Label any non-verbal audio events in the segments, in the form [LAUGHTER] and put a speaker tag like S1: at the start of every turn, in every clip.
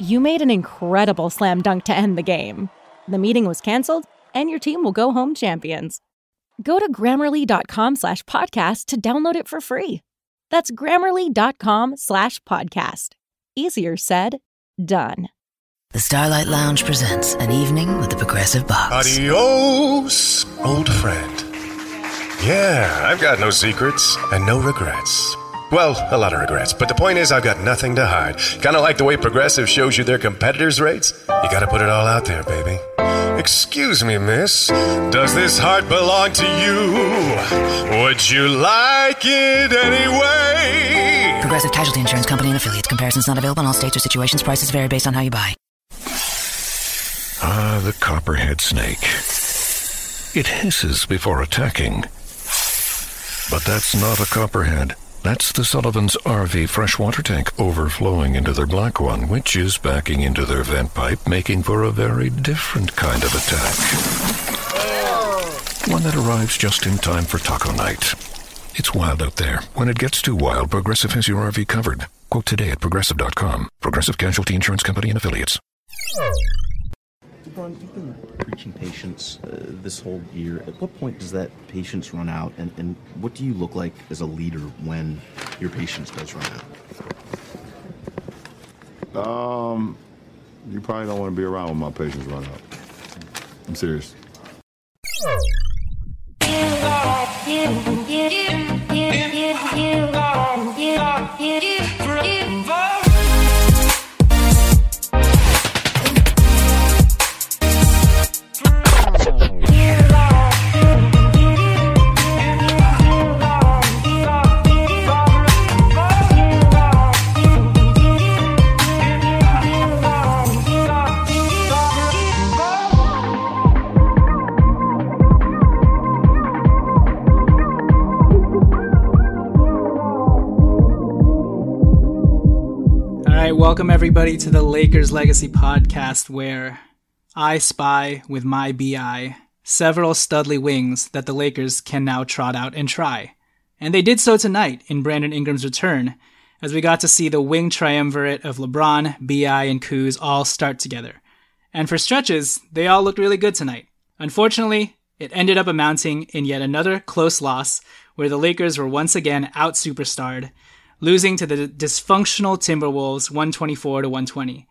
S1: You made an incredible slam dunk to end the game. The meeting was canceled, and your team will go home champions. Go to grammarly.com slash podcast to download it for free. That's grammarly.com slash podcast. Easier said, done.
S2: The Starlight Lounge presents an evening with the Progressive Box.
S3: Adios, old friend. Yeah, I've got no secrets and no regrets. Well, a lot of regrets, but the point is, I've got nothing to hide. Kind of like the way Progressive shows you their competitors' rates. You gotta put it all out there, baby. Excuse me, miss. Does this heart belong to you? Would you like it anyway?
S2: Progressive Casualty Insurance Company and affiliates. Comparisons not available in all states or situations. Prices vary based on how you buy.
S4: Ah, the copperhead snake. It hisses before attacking. But that's not a copperhead. That's the Sullivan's RV freshwater tank overflowing into their black one, which is backing into their vent pipe, making for a very different kind of attack. One that arrives just in time for taco night. It's wild out there. When it gets too wild, Progressive has your RV covered. Quote today at progressive.com. Progressive Casualty Insurance Company and affiliates.
S5: Ron, you've been preaching patience uh, this whole year. At what point does that patience run out, and, and what do you look like as a leader when your patience does run
S6: out? Um, you probably don't want to be around when my patience run out. I'm serious.
S7: Welcome everybody to the Lakers Legacy podcast, where I spy with my BI several studly wings that the Lakers can now trot out and try. And they did so tonight in Brandon Ingram's return, as we got to see the wing triumvirate of LeBron, BI, and Kuz all start together. And for stretches, they all looked really good tonight. Unfortunately, it ended up amounting in yet another close loss, where the Lakers were once again out superstarred losing to the dysfunctional Timberwolves 124 to 120.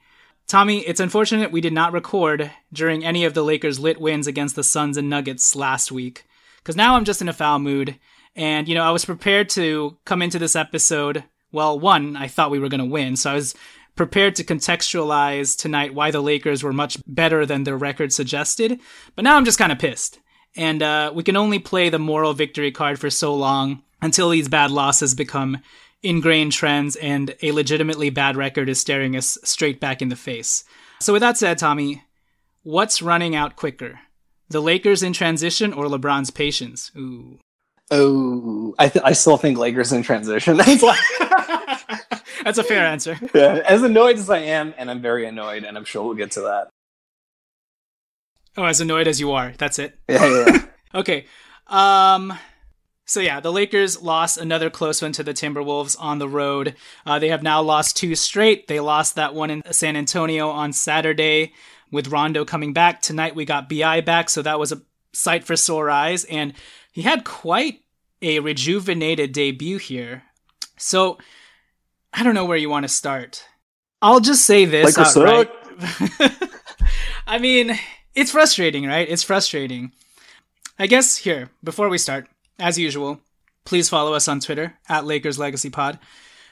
S7: Tommy, it's unfortunate we did not record during any of the Lakers' lit wins against the Suns and Nuggets last week, because now I'm just in a foul mood. And, you know, I was prepared to come into this episode. Well, one, I thought we were going to win, so I was prepared to contextualize tonight why the Lakers were much better than their record suggested. But now I'm just kind of pissed. And uh, we can only play the moral victory card for so long until these bad losses become ingrained trends and a legitimately bad record is staring us straight back in the face. So, with that said, Tommy, what's running out quicker? The Lakers in transition or LeBron's patience? Ooh.
S8: Oh, I, th- I still think Lakers in transition. [LAUGHS] [LAUGHS] [LAUGHS]
S7: That's a fair answer.
S8: Yeah, as annoyed as I am, and I'm very annoyed, and I'm sure we'll get to that.
S7: Oh, as annoyed as you are. That's it.
S8: Yeah, yeah.
S7: okay. Um, so yeah, the Lakers lost another close one to the Timberwolves on the road. Uh, they have now lost two straight. They lost that one in San Antonio on Saturday with Rondo coming back. Tonight we got BI back, so that was a sight for sore eyes. And he had quite a rejuvenated debut here. So I don't know where you want to start. I'll just say this
S8: Lakers
S7: outright. [LAUGHS] I mean, it's frustrating, right? It's frustrating. I guess here, before we start, as usual, please follow us on Twitter at Lakers Legacy Pod.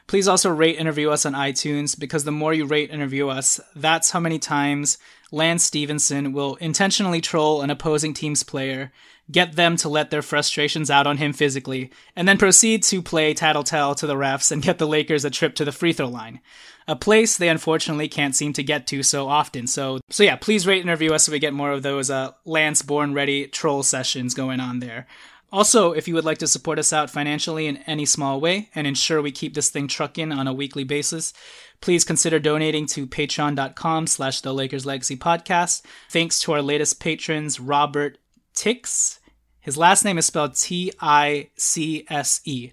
S7: Please also rate and review us on iTunes because the more you rate and review us, that's how many times Lance Stephenson will intentionally troll an opposing team's player, get them to let their frustrations out on him physically, and then proceed to play tattletale to the refs and get the Lakers a trip to the free throw line. A place they unfortunately can't seem to get to so often. So, so yeah, please rate and review us so we get more of those uh, Lance Born Ready troll sessions going on there. Also, if you would like to support us out financially in any small way and ensure we keep this thing trucking on a weekly basis, please consider donating to patreon.com slash the Lakers Legacy Podcast. Thanks to our latest patrons, Robert Tix. His last name is spelled T-I-C-S-E.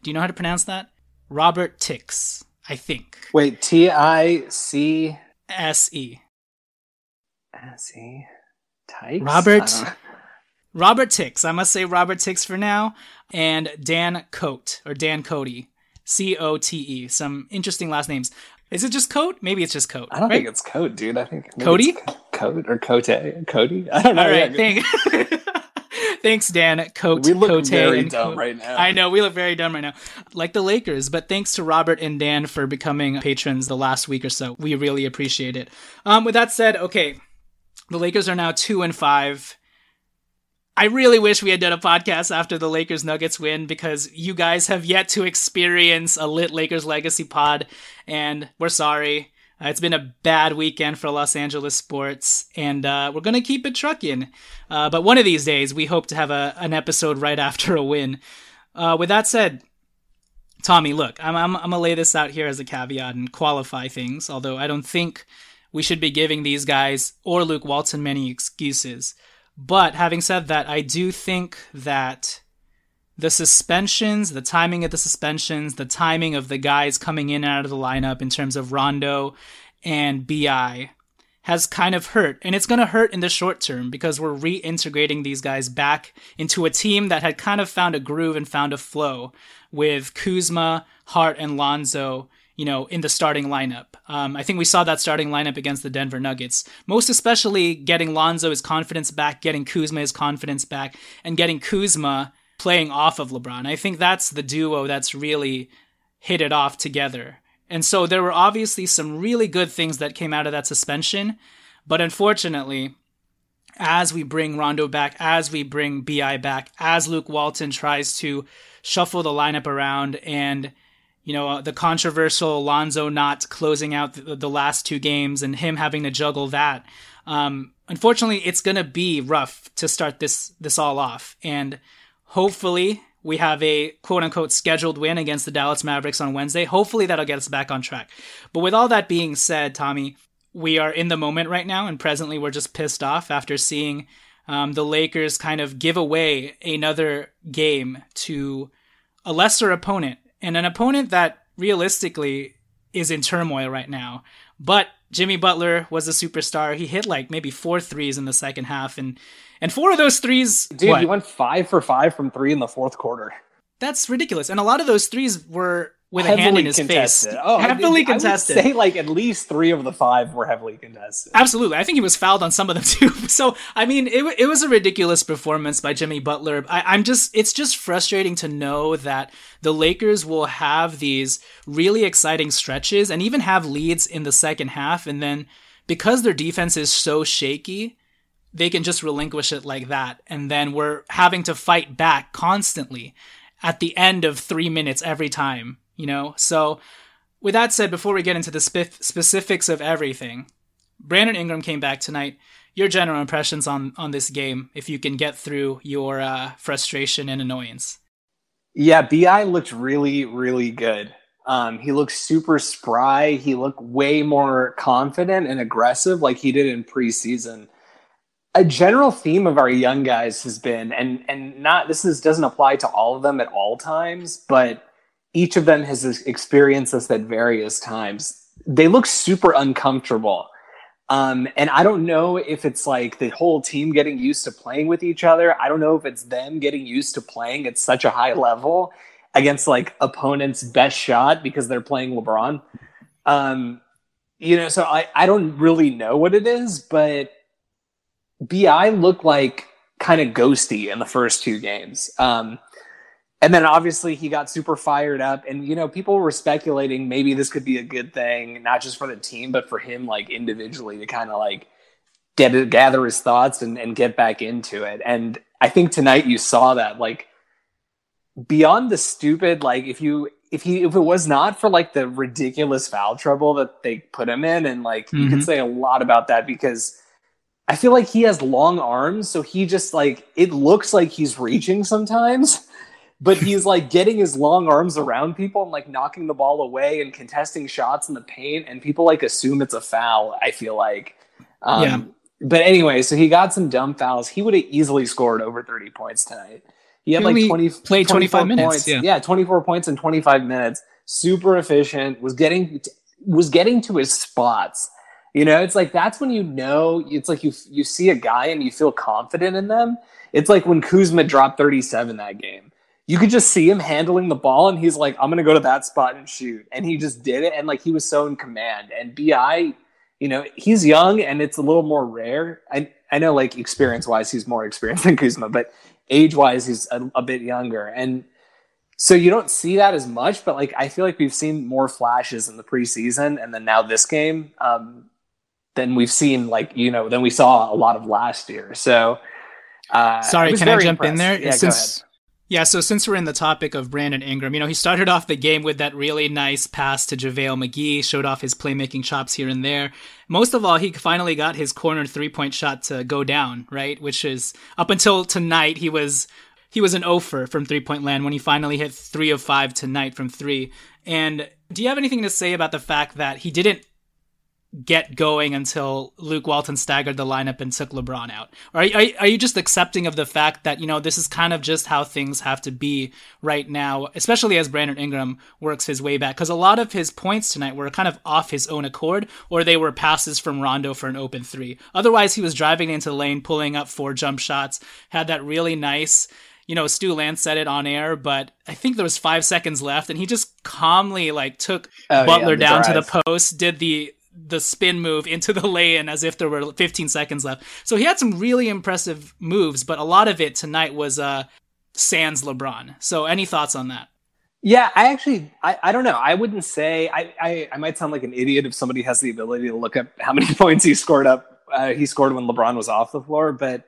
S7: Do you know how to pronounce that? Robert Tix, I think.
S8: Wait, T-I-C...
S7: S-E.
S8: S-E? Tykes?
S7: Robert... Robert Tix. I must say Robert Tix for now. And Dan Cote, or Dan Cody. C O T E. Some interesting last names. Is it just Cote? Maybe it's just Cote.
S8: I don't
S7: right?
S8: think it's Cote, dude. I think
S7: Cody?
S8: Cote or Cote. Cody? I don't know.
S7: All right.
S8: Yeah.
S7: Thank- [LAUGHS] thanks, Dan. Cote,
S8: We look
S7: Cote,
S8: very dumb
S7: Cote.
S8: right now.
S7: I know. We look very dumb right now. Like the Lakers. But thanks to Robert and Dan for becoming patrons the last week or so. We really appreciate it. Um, with that said, okay. The Lakers are now two and five. I really wish we had done a podcast after the Lakers Nuggets win because you guys have yet to experience a lit Lakers legacy pod, and we're sorry. Uh, it's been a bad weekend for Los Angeles sports, and uh, we're going to keep it trucking. Uh, but one of these days, we hope to have a, an episode right [LAUGHS] after a win. Uh, with that said, Tommy, look, I'm, I'm, I'm going to lay this out here as a caveat and qualify things, although I don't think we should be giving these guys or Luke Walton many excuses. But having said that, I do think that the suspensions, the timing of the suspensions, the timing of the guys coming in and out of the lineup in terms of Rondo and BI has kind of hurt. And it's going to hurt in the short term because we're reintegrating these guys back into a team that had kind of found a groove and found a flow with Kuzma, Hart, and Lonzo you know, in the starting lineup. Um, I think we saw that starting lineup against the Denver Nuggets, most especially getting Lonzo his confidence back, getting Kuzma his confidence back, and getting Kuzma playing off of LeBron. I think that's the duo that's really hit it off together. And so there were obviously some really good things that came out of that suspension, but unfortunately, as we bring Rondo back, as we bring BI back, as Luke Walton tries to shuffle the lineup around and you know, uh, the controversial Lonzo not closing out the, the, last two games and him having to juggle that. Um, unfortunately, it's going to be rough to start this this all off, and hopefully we have a quote unquote scheduled win against the Dallas Mavericks on Wednesday. Hopefully that'll get us back on track. But with all that being said, Tommy, we are in the moment right now, and presently we're just pissed off after seeing um, the Lakers kind of give away another game to a lesser opponent and an opponent that realistically is in turmoil right now. But Jimmy Butler was a superstar. He hit like maybe four threes in the second half, and and four of those threes,
S8: dude,
S7: what?
S8: he went five for five from three in the fourth quarter.
S7: That's ridiculous. And a lot of those threes were with
S8: heavily
S7: a hand in his
S8: contested.
S7: face.
S8: Oh,
S7: heavily
S8: I
S7: contested.
S8: would say like at least three of the five were heavily contested.
S7: Absolutely. I think he was fouled on some of them [LAUGHS] too. So, I mean, it, it was a ridiculous performance by Jimmy Butler. I, I'm just, it's just frustrating to know that the Lakers will have these really exciting stretches and even have leads in the second half. And then because their defense is so shaky, they can just relinquish it like that. And then we're having to fight back constantly at the end of three minutes every time you know? So, with that said, before we get into the spe- specifics of everything, Brandon Ingram came back tonight. Your general impressions on on this game, if you can get through your uh, frustration and annoyance.
S8: Yeah, Bi looked really, really good. Um, he looked super spry. He looked way more confident and aggressive, like he did in preseason. A general theme of our young guys has been, and and not this is doesn't apply to all of them at all times, but each of them has experienced this at various times. They look super uncomfortable. Um, and I don't know if it's like the whole team getting used to playing with each other. I don't know if it's them getting used to playing at such a high level against like opponent's best shot because they're playing LeBron. Um, you know, so I, I don't really know what it is, but BI looked like kind of ghosty in the first two games. Um, and then obviously he got super fired up and you know people were speculating maybe this could be a good thing not just for the team but for him like individually to kind of like get gather his thoughts and, and get back into it and i think tonight you saw that like beyond the stupid like if you if he if it was not for like the ridiculous foul trouble that they put him in and like mm-hmm. you could say a lot about that because I feel like he has long arms, so he just like it looks like he's reaching sometimes, but he's like getting his long arms around people and like knocking the ball away and contesting shots in the paint, and people like assume it's a foul. I feel like, um, yeah. But anyway, so he got some dumb fouls. He would have easily scored over thirty points tonight. He had like twenty
S7: played twenty five minutes.
S8: Points.
S7: Yeah.
S8: yeah, twenty four points in twenty five minutes. Super efficient. Was getting was getting to his spots you know, it's like that's when you know it's like you you see a guy and you feel confident in them. It's like when Kuzma dropped 37 that game. You could just see him handling the ball and he's like, I'm gonna go to that spot and shoot. And he just did it, and like he was so in command. And BI, you know, he's young and it's a little more rare. I I know like experience wise he's more experienced [LAUGHS] than Kuzma, but age wise he's a, a bit younger. And so you don't see that as much, but like I feel like we've seen more flashes in the preseason and then now this game. Um, than we've seen like you know than we saw a lot of last year. So uh,
S7: sorry, can I jump impressed. in there? Yeah, since yeah, so since we're in the topic of Brandon Ingram, you know, he started off the game with that really nice pass to JaVale McGee, showed off his playmaking chops here and there. Most of all, he finally got his corner three point shot to go down, right? Which is up until tonight, he was he was an offer from three point land when he finally hit three of five tonight from three. And do you have anything to say about the fact that he didn't get going until Luke Walton staggered the lineup and took LeBron out? Or are, are, are, you just accepting of the fact that, you know, this is kind of just how things have to be right now, especially as Brandon Ingram works his way back? Because a lot of his points tonight were kind of off his own accord, or they were passes from Rondo for an open three. Otherwise, he was driving into the lane, pulling up four jump shots, had that really nice you know, Stu Lantz said it on air, but I think there was five seconds left, and he just calmly like took oh, Butler yeah, down drive. to the post, did the the spin move into the lay-in as if there were 15 seconds left. So he had some really impressive moves, but a lot of it tonight was uh sans LeBron. So any thoughts on that?
S8: Yeah, I actually I, I don't know. I wouldn't say I, I I might sound like an idiot if somebody has the ability to look up how many [LAUGHS] points he scored up uh, he scored when LeBron was off the floor, but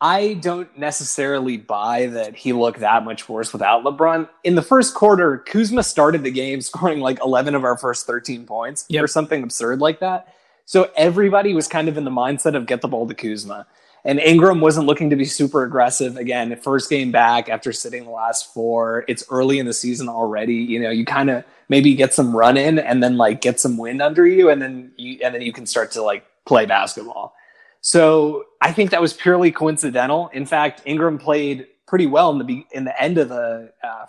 S8: I don't necessarily buy that he looked that much worse without LeBron. In the first quarter, Kuzma started the game [LAUGHS] scoring like 11 of our first 13 points yep. or something absurd like that. So everybody was kind of in the mindset of get the ball to Kuzma. And Ingram wasn't looking to be super aggressive. Again, first game back after sitting the last four. It's early in the season already. You know, you kind of maybe get some run in and then like get some wind under you, and then you and then you can start to like play basketball. So I think that was purely coincidental. In fact, Ingram played pretty well in the in the end of the uh,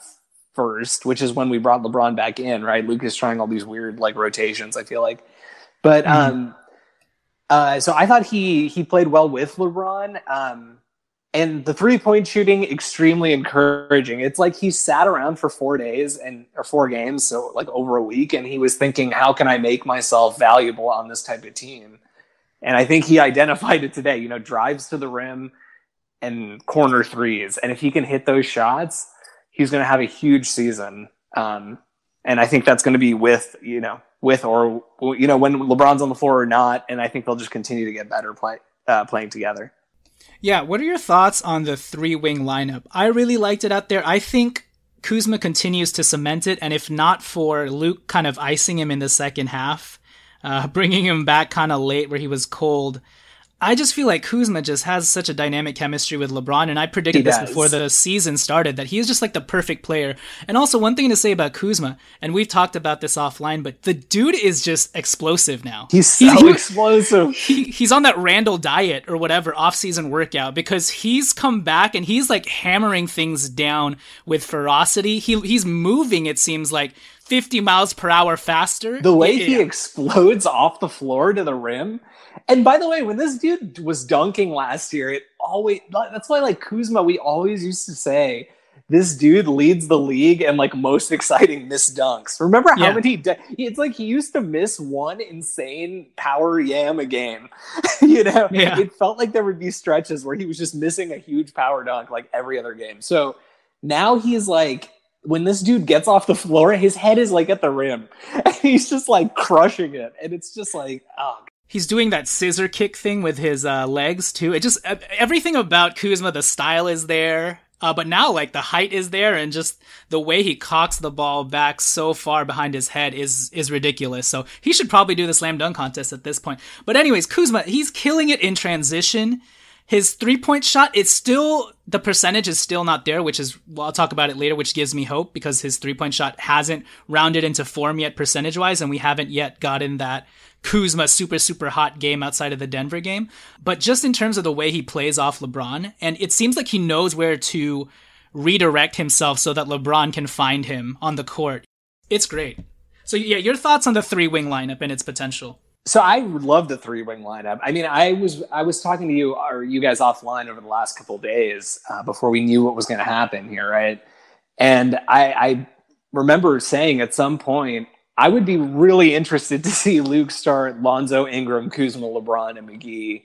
S8: first, which is when we brought LeBron back in. Right, Lucas trying all these weird like rotations. I feel like, but mm-hmm. um, uh, so I thought he he played well with LeBron. Um, and the three point shooting extremely encouraging. It's like he sat around for four days and or four games, so like over a week, and he was thinking, how can I make myself valuable on this type of team? And I think he identified it today, you know, drives to the rim and corner threes. And if he can hit those shots, he's going to have a huge season. Um, and I think that's going to be with, you know, with or, you know, when LeBron's on the floor or not. And I think they'll just continue to get better play, uh, playing together.
S7: Yeah. What are your thoughts on the three wing lineup? I really liked it out there. I think Kuzma continues to cement it. And if not for Luke kind of icing him in the second half, uh, bringing him back kind of late where he was cold. I just feel like Kuzma just has such a dynamic chemistry with LeBron, and I predicted this before the season started that he is just like the perfect player. And also, one thing to say about Kuzma, and we've talked about this offline, but the dude is just explosive now.
S8: He's so he, explosive.
S7: He, he's on that Randle diet or whatever off-season workout because he's come back and he's like hammering things down with ferocity. He he's moving. It seems like 50 miles per hour faster.
S8: The way yeah. he explodes [LAUGHS] off the floor to the rim. And by the way, when this dude was dunking last year, it always that's why like Kuzma, we always used to say this dude leads the league in like most exciting miss dunks. Remember how
S7: Yeah.
S8: many? De- it's like he used to miss one insane power yam a game. [LAUGHS] you know,
S7: Yeah.
S8: it felt like there would be stretches where he was just missing a huge power dunk like every other game. So now he's like, when this dude gets off the floor, his head is like at the rim, [LAUGHS] and he's just like crushing it, and it's just like, oh
S7: He's doing that scissor kick thing with his uh, legs too. It just e- everything about Kuzma, the style is there, uh, but now like the height is there, and just the way he cocks the ball back so far behind his head is is ridiculous. So he should probably do the slam dunk contest at this point. But anyways, Kuzma, he's killing it in transition. His three point shot, it's still the percentage is still not there, which is well, I'll talk about it later, which gives me hope because his three point shot hasn't rounded into form yet percentage wise, and we haven't yet gotten that Kuzma super super hot game outside of the Denver game. But just in terms of the way he plays off LeBron, and it seems like he knows where to redirect himself so that LeBron can find him on the court. It's great. So yeah, your thoughts on the three wing lineup and its potential?
S8: So I love the three wing lineup. I mean, I was I was talking to you or you guys offline over the last couple days uh, before we knew what was going to happen here, right? And I, I remember saying at some point I would be really interested to see Luke start Lonzo, Ingram, Kuzma, LeBron, and McGee,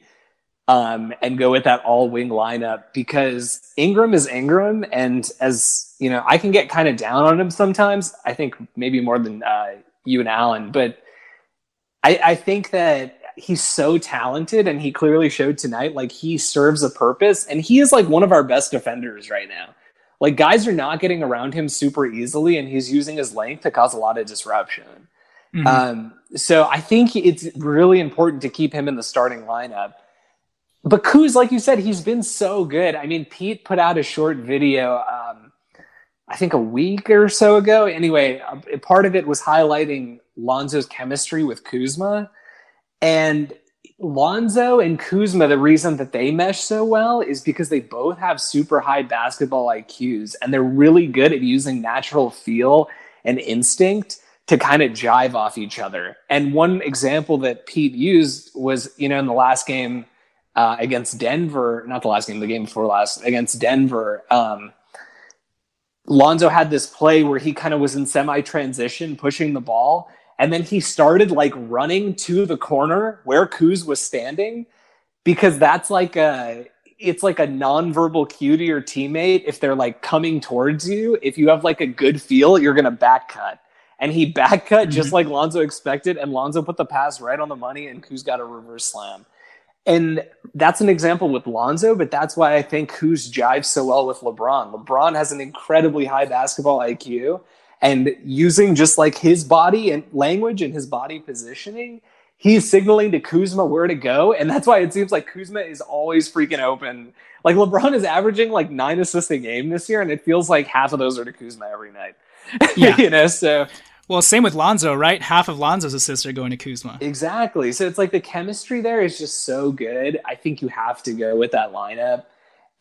S8: um, and go with that all wing lineup because Ingram is Ingram, and as you know, I can get kind of down on him sometimes. I think maybe more than uh, you and Alan, but I, I think that he's so talented and he clearly showed tonight like he serves a purpose and he is like one of our best defenders right now like guys are not getting around him super easily and he's using his length to cause a lot of disruption
S7: Mhm.
S8: um, so i think it's really important to keep him in the starting lineup but Kuz, like you said, he's been so good. I mean, Pete put out a short video, um, I think a week or so ago. Anyway, part of it was highlighting Lonzo's chemistry with Kuzma. And Lonzo and Kuzma, the reason that they mesh so well is because they both have super high basketball IQs and they're really good at using natural feel and instinct to kind of jive off each other. And one example that Pete used was, you know, in the last game uh, against Denver, not the last game, the game before last, against Denver, um, Lonzo had this play where he kind of was in semi transition, pushing the ball, and then he started like running to the corner where Kuz was standing because that's like a it's like a nonverbal cue to your teammate if they're like coming towards you. If you have like a good feel, you're gonna back cut. And he back cut just mm-hmm. like Lonzo expected, and Lonzo put the pass right on the money, and Kuz got a reverse slam. And that's an example with Lonzo, but that's why I think Kuz jives so well with LeBron. LeBron has an incredibly high basketball IQ, and using just like his body and language and his body positioning, he's signaling to Kuzma where to go. And that's why it seems like Kuzma is always freaking open. Like LeBron is averaging like nine assists a game this year, and it feels like half of those are to Kuzma every night. [LAUGHS]
S7: Yeah.
S8: you know, so
S7: Well, same with Lonzo, right? Half of Lonzo's assists are going to Kuzma.
S8: Exactly. So it's like the chemistry there is just so good. I think you have to go with that lineup.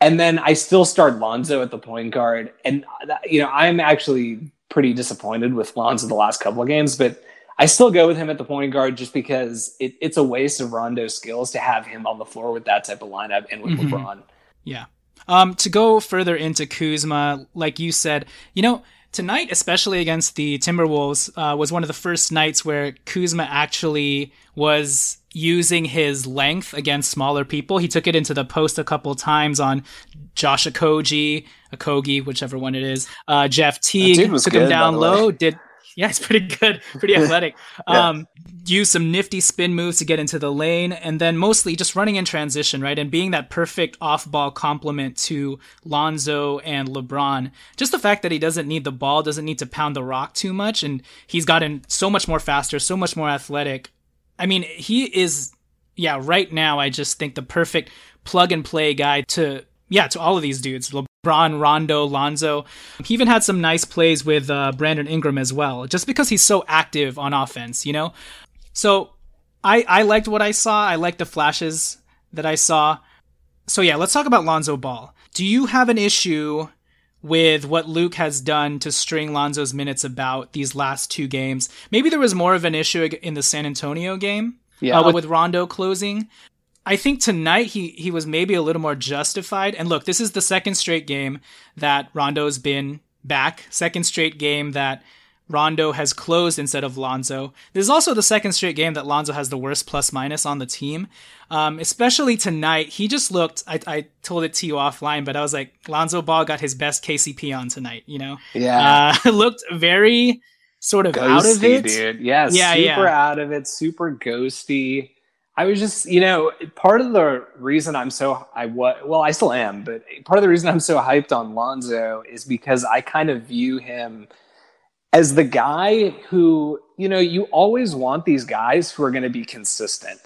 S8: And then I still start Lonzo at the point guard. And, you know, I'm actually pretty disappointed with Lonzo the last couple of games, but I still go with him at the point guard just because it, it's a waste of Rondo's skills to have him on the floor with that type of lineup and with
S7: Mhm.
S8: LeBron.
S7: Yeah. Um, to go further into Kuzma, like you said, you know, tonight, especially against the Timberwolves, uh, was one of the first nights where Kuzma actually was using his length against smaller people. He took it into the post a couple times on Josh Okogie, Okogie, whichever one it is. Uh, Jeff Teague took
S8: good,
S7: him down low. Did yeah, he's pretty good, pretty [LAUGHS] athletic.
S8: Yeah.
S7: Um, use some nifty spin moves to get into the lane, and then mostly just running in transition, right? And being that perfect off ball complement to Lonzo and LeBron. Just the fact that he doesn't need the ball, doesn't need to pound the rock too much, and he's gotten so much more faster, so much more athletic. I mean, he is, yeah, right now, I just think the perfect plug and play guy to, yeah, to all of these dudes. LeBron, Rondo, Lonzo. He even had some nice plays with uh, Brandon Ingram as well, just because he's so active on offense, you know? So I, I liked what I saw. I liked the flashes that I saw. So yeah, let's talk about Lonzo Ball. Do you have an issue with what Luke has done to string Lonzo's minutes about these last two games? Maybe there was more of an issue in the San Antonio game
S8: Yeah.
S7: uh, with Rondo closing. I think tonight he he was maybe a little more justified. And look, this is the second straight game that Rondo's been back. Second straight game that Rondo has closed instead of Lonzo. This is also the second straight game that Lonzo has the worst plus minus on the team. Um, especially tonight, he just looked. I, I, told it to you offline, but I was like, Lonzo Ball got his best KCP on tonight. You know,
S8: yeah,
S7: uh, [LAUGHS] looked very sort of
S8: ghosty,
S7: out of it,
S8: dude. Yeah, yeah, super yeah. out of it, super ghosty. I was just, you know, part of the reason I'm so I what well I still am, but part of the reason I'm so hyped on Lonzo is because I kind of view him as the guy who, you know, you always want these guys who are going to be consistent,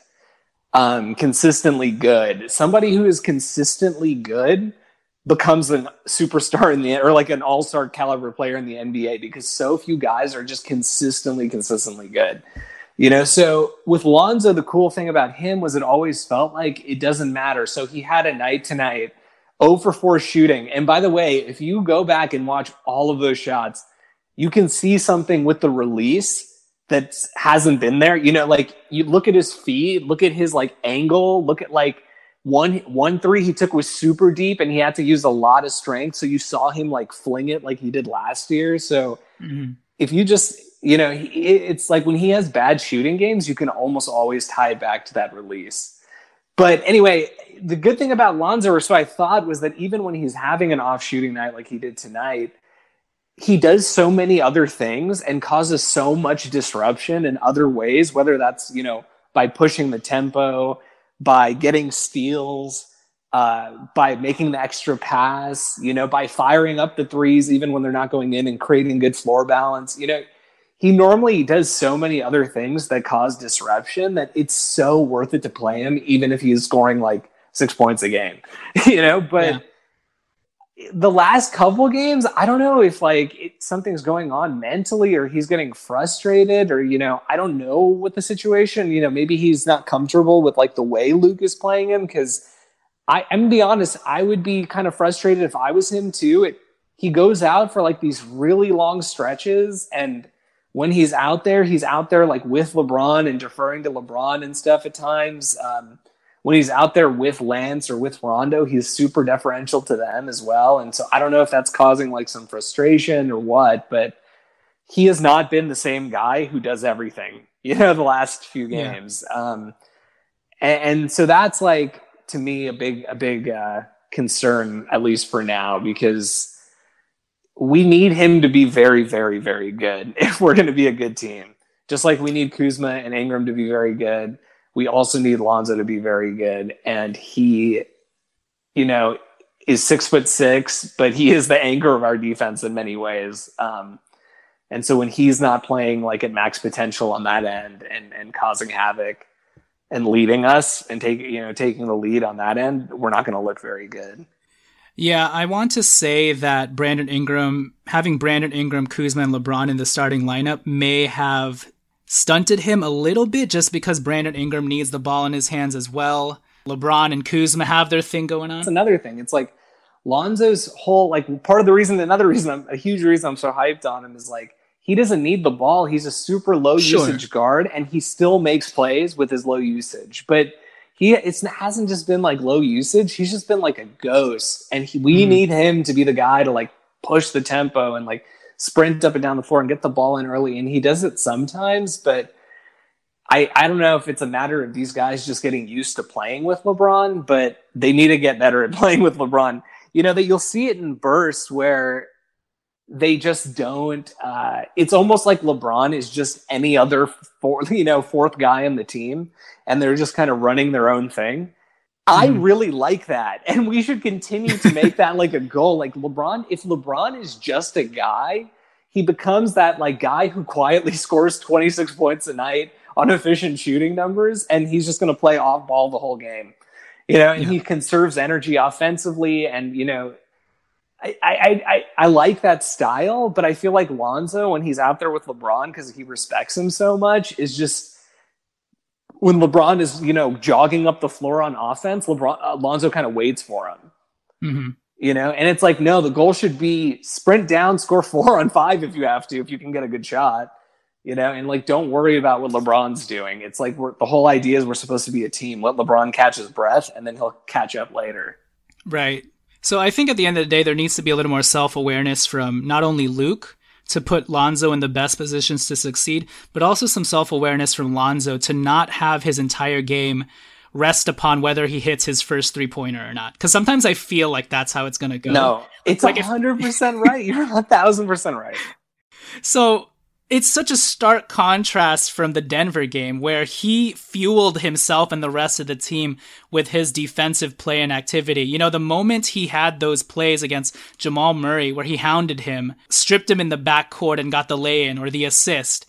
S8: um, consistently good. Somebody who is consistently good becomes a superstar in the or like an all-star caliber player in the NBA because so few guys are just consistently consistently good. You know, so with Lonzo the cool thing about him was it always felt like it doesn't matter. So he had a night tonight 0 for 4 shooting. And by the way, if you go back and watch all of those shots, you can see something with the release that hasn't been there. You know, like you look at his feet, look at his like angle, look at like one one three he took was super deep and he had to use a lot of strength. So you saw him like fling it like he did last year. So mm-hmm. if you just you know, it's like when he has bad shooting games, you can almost always tie it back to that release. But anyway, the good thing about Lonzo, or so I thought, was that even when he's having an off shooting night like he did tonight, he does so many other things and causes so much disruption in other ways, whether that's, you know, by pushing the tempo, by getting steals, uh, by making the extra pass, you know, by firing up the threes even when they're not going in and creating good floor balance. You know, he normally does so many other things that cause disruption that it's so worth it to play him, even if he's scoring like six points a game, [LAUGHS] you know, but. Yeah the last couple games, I don't know if like it, something's going on mentally or he's getting frustrated or, you know, I don't know what the situation, you know, maybe he's not comfortable with like the way Luke is playing him. Cause I, I'm gonna be honest, I would be kind of frustrated if I was him too. It, he goes out for like these really long stretches and when he's out there, he's out there like with LeBron and deferring to LeBron and stuff at times. Um, when he's out there with Lance or with Rondo, he's super deferential to them as well. And so I don't know if that's causing like some frustration or what, but he has not been the same guy who does everything, [LAUGHS] you know, the last few games. Yeah. Um, and, and, so that's like to me a big, a big uh, concern, at least for now, because we need him to be very, very, very good [LAUGHS] if we're going to be a good team. Just like we need Kuzma and Ingram to be very good we also need Lonzo to be very good. And he, you know, is six foot six, but he is the anchor of our defense in many ways. Um, and so when he's not playing like at max potential on that end and, and causing havoc and leading us and taking, you know, taking the lead on that end, we're not going to look very good.
S7: Yeah, I want to say that Brandon Ingram, having Brandon Ingram, Kuzma, and LeBron in the starting lineup may have stunted him a little bit just because Brandon Ingram needs the ball in his hands as well. LeBron and Kuzma have their thing going on.
S8: That's another thing. It's like Lonzo's whole like part of the reason, another reason, I'm, a huge reason I'm so hyped on him is like he doesn't need the ball. He's a super low sure. usage guard, and he still makes plays with his low usage. But he it hasn't just been like low usage. He's just been like a ghost, and he, we mm. need him to be the guy to like push the tempo and like sprint up and down the floor and get the ball in early. And he does it sometimes, but I, I don't know if it's a matter of these guys just getting used to playing with LeBron, but they need to get better at [LAUGHS] playing with LeBron. You know, that you'll see it in bursts where they just don't uh, it's almost like LeBron is just any other fourth, [LAUGHS] you know, fourth guy on the team and they're just kind of running their own thing. I mm-hmm. really like that. And we should continue to make that like a goal. Like LeBron, if LeBron is just a guy, he becomes that like guy who quietly [LAUGHS] scores 26 points a night on efficient shooting numbers and he's just going to play off ball the whole game. You know, and yeah. he conserves energy offensively and you know I, I, I, I like that style, but I feel like Lonzo, when he's out there with LeBron, because he respects him so much, is just when LeBron is, you know, jogging up the floor on offense, LeBron Alonzo kind of waits for him. Mm-hmm. You know, and it's like, no, the goal should be sprint down, score four on five if you have to, if you can get a good shot. you know, and like don't worry about what LeBron's doing. It's like we're, the whole idea is we're supposed to be a team. Let LeBron catch his breath, and then he'll catch up later.
S7: Right. So I think at the end of the day, there needs to be a little more self awareness from not only Luke to put Lonzo in the best positions to succeed, but also some self awareness from Lonzo to not have his entire game rest upon whether he hits his first three pointer or not. Because sometimes I feel like that's how it's going to go.
S8: No, it's like hundred percent right. You're a thousand percent right. [LAUGHS]
S7: So it's such a stark contrast from the Denver game where he fueled himself and the rest of the team with his defensive play and activity. You know, the moment he had those plays against Jamal Murray where he hounded him, stripped him in the backcourt and got the lay in or the assist,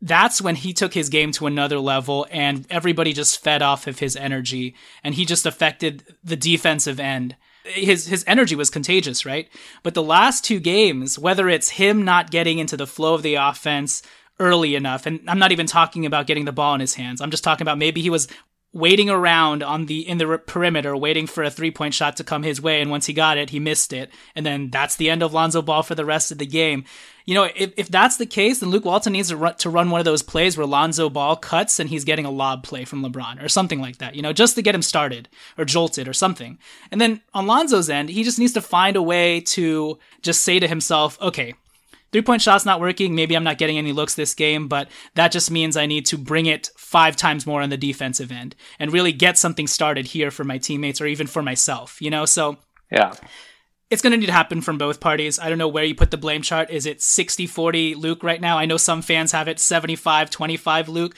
S7: that's when he took his game to another level and everybody just fed off of his energy and he just affected the defensive end his his energy was contagious, right? But the last two games, whether it's him not getting into the flow of the offense early enough, and I'm not even talking about getting the ball in his hands. I'm just talking about maybe he was waiting around on the in the perimeter waiting for a three-point shot to come his way and once he got it he missed it. And then that's the end of Lonzo Ball for the rest of the game. You know if, if that's the case then Luke Walton needs to run, to run one of those plays where Lonzo Ball cuts and he's getting a lob play from LeBron or something like that you know just to get him started or jolted or something. And then on Lonzo's end he just needs to find a way to just say to himself okay three point shot's not working. Maybe I'm not getting any looks this game, but that just means I need to bring it five times more on the defensive end and really get something started here for my teammates or even for myself, you know? So,
S8: yeah.
S7: It's going to need to happen from both parties. I don't know where you put the blame chart. Is it 60 40 Luke right now? I know some fans have it 75 25 Luke.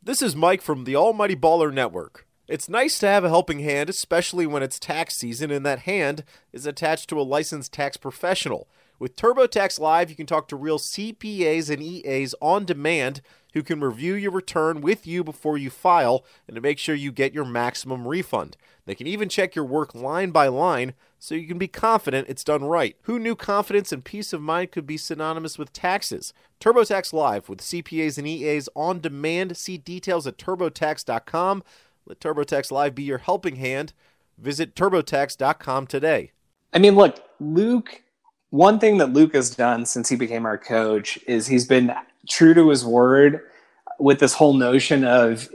S9: This is Mike from the Almighty Baller Network. It's nice to have a helping hand, especially when it's tax season and that hand is attached to a licensed tax professional. With TurboTax Live, you can talk to real CPAs and EAs on demand who can review your return with you before you file and to make sure you get your maximum refund. They can even check your work line by line so you can be confident it's done right. Who knew confidence and peace of mind could be synonymous with taxes? TurboTax Live with CPAs and EAs on demand. See details at turbotax.com. Let TurboTax Live be your helping hand. Visit turbotax.com today.
S8: I mean, look, Luke one thing that Luke has done since he became our coach is he's been true to his word with this whole notion of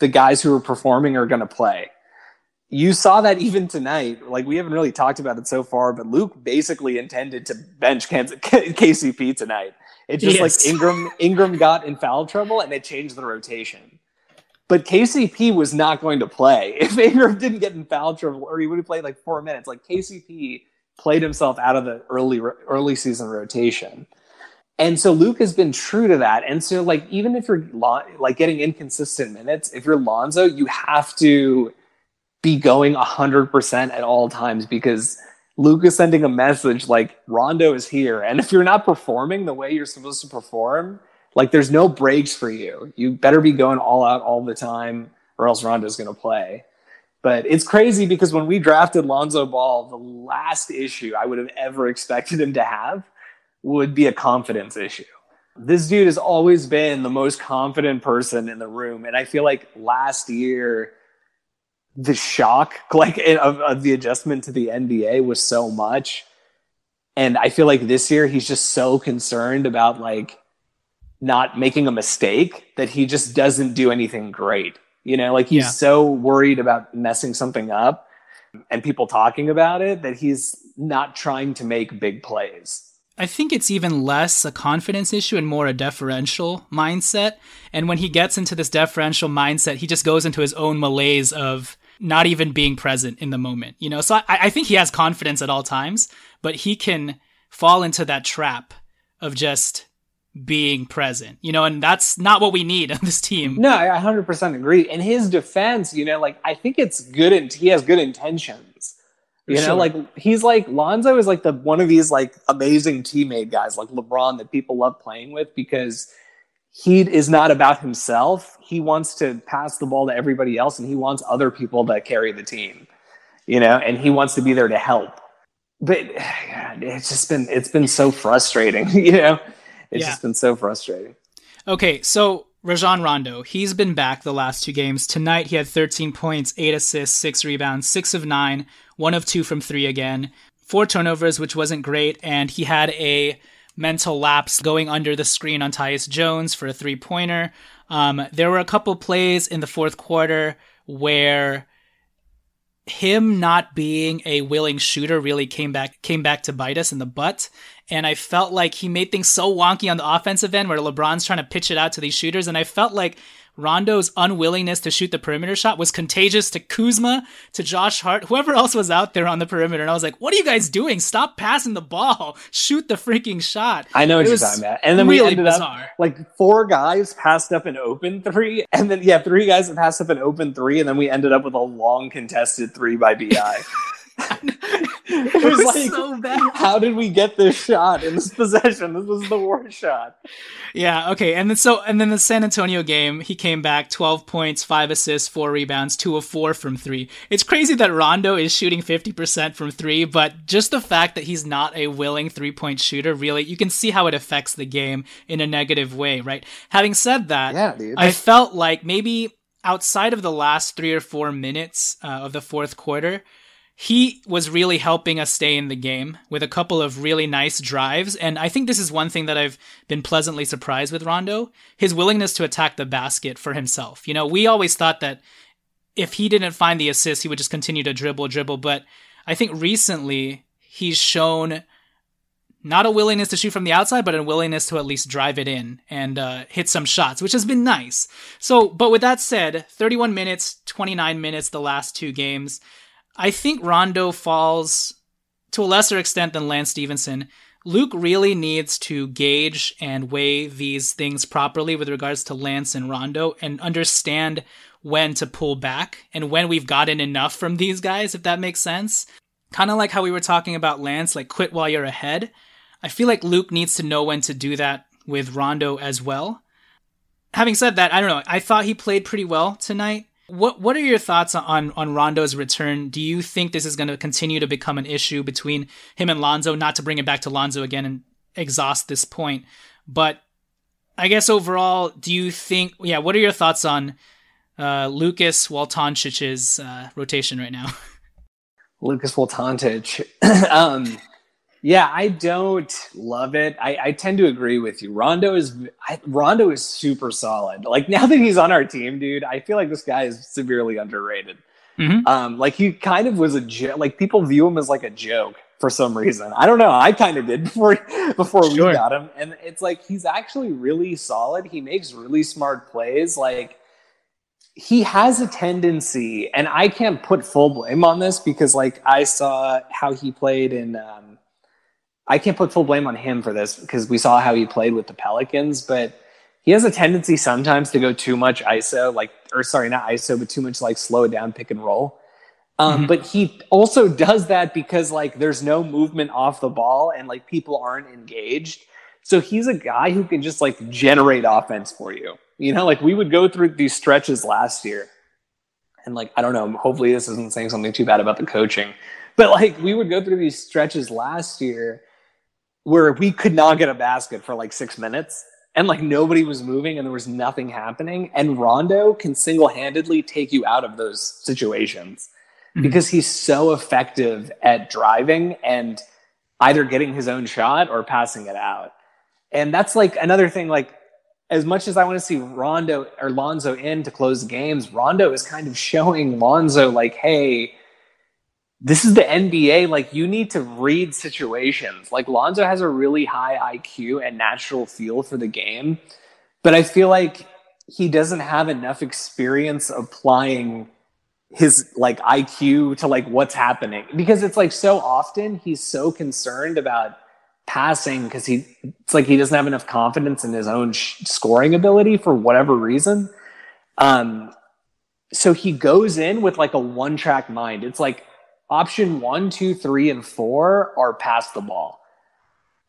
S8: the guys who are performing are going to play. You saw that even tonight. Like we haven't really talked about it so far, but Luke basically intended to bench [LAUGHS] KCP tonight. It's just yes. like Ingram Ingram got in foul trouble and it changed the rotation. But KCP was not going to play [LAUGHS] if Ingram didn't get in foul trouble, or he would have played like four minutes. Like KCP played himself out of the early early season rotation. And so Luke has been true to that. And so like even if you're like getting inconsistent minutes, if you're Lonzo, you have to be going 100% at all times because Luke is sending a message like Rondo is here. And if you're not performing the way you're supposed to perform, like there's no breaks for you. You better be going all out all the time or else Rondo's going to play. But it's crazy because when we drafted Lonzo Ball, the last issue I would have ever expected him to have would be a confidence issue. This dude has always been the most confident person in the room. And I feel like last year, the shock [LAUGHS] like of, of the adjustment to the NBA was so much. And I feel like this year he's just so concerned about like not making a mistake that he just doesn't do anything great. You know, like he's yeah. so worried about messing something up and people talking about it that he's not trying to make big plays.
S7: I think it's even less a confidence issue and more a deferential mindset. And when he gets into this deferential mindset, he just goes into his own malaise of not even being present in the moment. You know, so I, I think he has confidence at all times, but he can fall into that trap of just being present, you know, and that's not what we need on this team.
S8: No, I 100% agree. In his defense, you know, like I think it's good and he has good intentions. You know, like he's like Lonzo is like the one of these like amazing teammate guys like LeBron that people love playing with because he is not about himself. He wants to pass the ball to everybody else and he wants other people to carry the team. You know, and he wants to be there to help. But [SIGHS] it's just been it's been so frustrating, [LAUGHS] you know it's yeah. just been so frustrating.
S7: Okay, so Rajon Rondo, he's been back the last two games. Tonight he had 13 points, 8 assists, 6 rebounds, 6 of 9, 1 of 2 from 3 again, 4 turnovers, which wasn't great, and he had a mental lapse going under the screen on Tyus Jones for a three pointer. Um, there were a couple plays in the fourth quarter where him not being a willing shooter really came back came back to bite us in the butt. And I felt like he made things so wonky on the offensive end where LeBron's trying to pitch it out to these shooters. And I felt like Rondo's unwillingness to shoot the perimeter shot was contagious to Kuzma, to Josh Hart, whoever else was out there on the perimeter. And I was like, what are you guys doing? Stop passing the ball. Shoot the freaking shot.
S8: I know what you're talking about. And then
S7: really
S8: we ended
S7: bizarre.
S8: up like four guys passed up an open three. And then, yeah, three guys that passed up an open three. And then we ended up with a long contested three by BI. [LAUGHS] [LAUGHS]
S7: it was,
S8: was like,
S7: so bad.
S8: How did we get this shot in this possession? This was the worst shot.
S7: Yeah, okay. And then so and then the San Antonio game, he came back 12 points, 5 assists, 4 rebounds, 2 of 4 from 3. It's crazy that Rondo is shooting 50% from 3, but just the fact that he's not a willing three-point shooter, really, you can see how it affects the game in a negative way, right? Having said that,
S8: yeah, dude.
S7: I felt like maybe outside of the last 3 or 4 minutes uh, of the fourth quarter, he was really helping us stay in the game with a couple of really nice drives. And I think this is one thing that I've been pleasantly surprised with Rondo his willingness to attack the basket for himself. You know, we always thought that if he didn't find the assist, he would just continue to dribble, dribble. But I think recently he's shown not a willingness to shoot from the outside, but a willingness to at least drive it in and uh, hit some shots, which has been nice. So, but with that said, 31 minutes, 29 minutes the last two games. I think Rondo falls to a lesser extent than Lance Stephenson. Luke really needs to gauge and weigh these things properly with regards to Lance and Rondo and understand when to pull back and when we've gotten enough from these guys, if that makes sense. Kind of like how we were talking about Lance, like quit while you're ahead. I feel like Luke needs to know when to do that with Rondo as well. Having said that, I don't know. I thought he played pretty well tonight. What What are your thoughts on on Rondo's return? Do you think this is going to continue to become an issue between him and Lonzo? Not to bring it back to Lonzo again and exhaust this point, but I guess overall, do you think? Yeah, what are your thoughts on uh, Lucas Waltoncic's uh, rotation right now? [LAUGHS]
S8: Lucas Waltoncic. [CLEARS THROAT] um, yeah, I don't love it. I, I, tend to agree with you. Rondo is I, Rondo is super solid. Like [LAUGHS] now that he's on our team, dude, I feel like this guy is severely underrated.
S7: Mm-hmm.
S8: Um, like he kind of was a joke. Like people view him as like a joke for some reason. I don't know. I kind of did [LAUGHS] before before sure. we got him, and it's like he's actually really solid. He makes really smart plays. Like he has a tendency, and I can't put full blame on this because like I saw how he played in. Um, I can't put full blame on him for this because we saw how he played with the Pelicans, but he has a tendency sometimes to go too much ISO, like, or sorry, not ISO, but too much like slow down, pick and roll. Um, mm-hmm. But he also does that because like there's no movement off the ball and like people aren't engaged. So he's a guy who can just like generate offense for you. You know, like we would go through these stretches last year. And like, I don't know, hopefully this isn't saying something too bad about the coaching, but like we would go through these stretches last year where we could not get a basket for like six minutes and like nobody was moving and there was nothing happening. And Rondo can single handedly take you out of those situations mm-hmm. because he's so effective at driving and either getting his own shot or passing it out. And that's like another thing, like, as much as I want to see Rondo or Lonzo in to close games, Rondo is kind of showing Lonzo, like, hey, this is the NBA. Like you need to read situations. Like Lonzo has a really high IQ and natural feel for the game, but I feel like he doesn't have enough experience applying his like IQ to like what's happening because it's like so often he's so concerned about passing because he it's like he doesn't have enough confidence in his own sh- scoring ability for whatever reason. Um, so he goes in with like a one track mind. It's like option one, two, three, and four are pass the ball.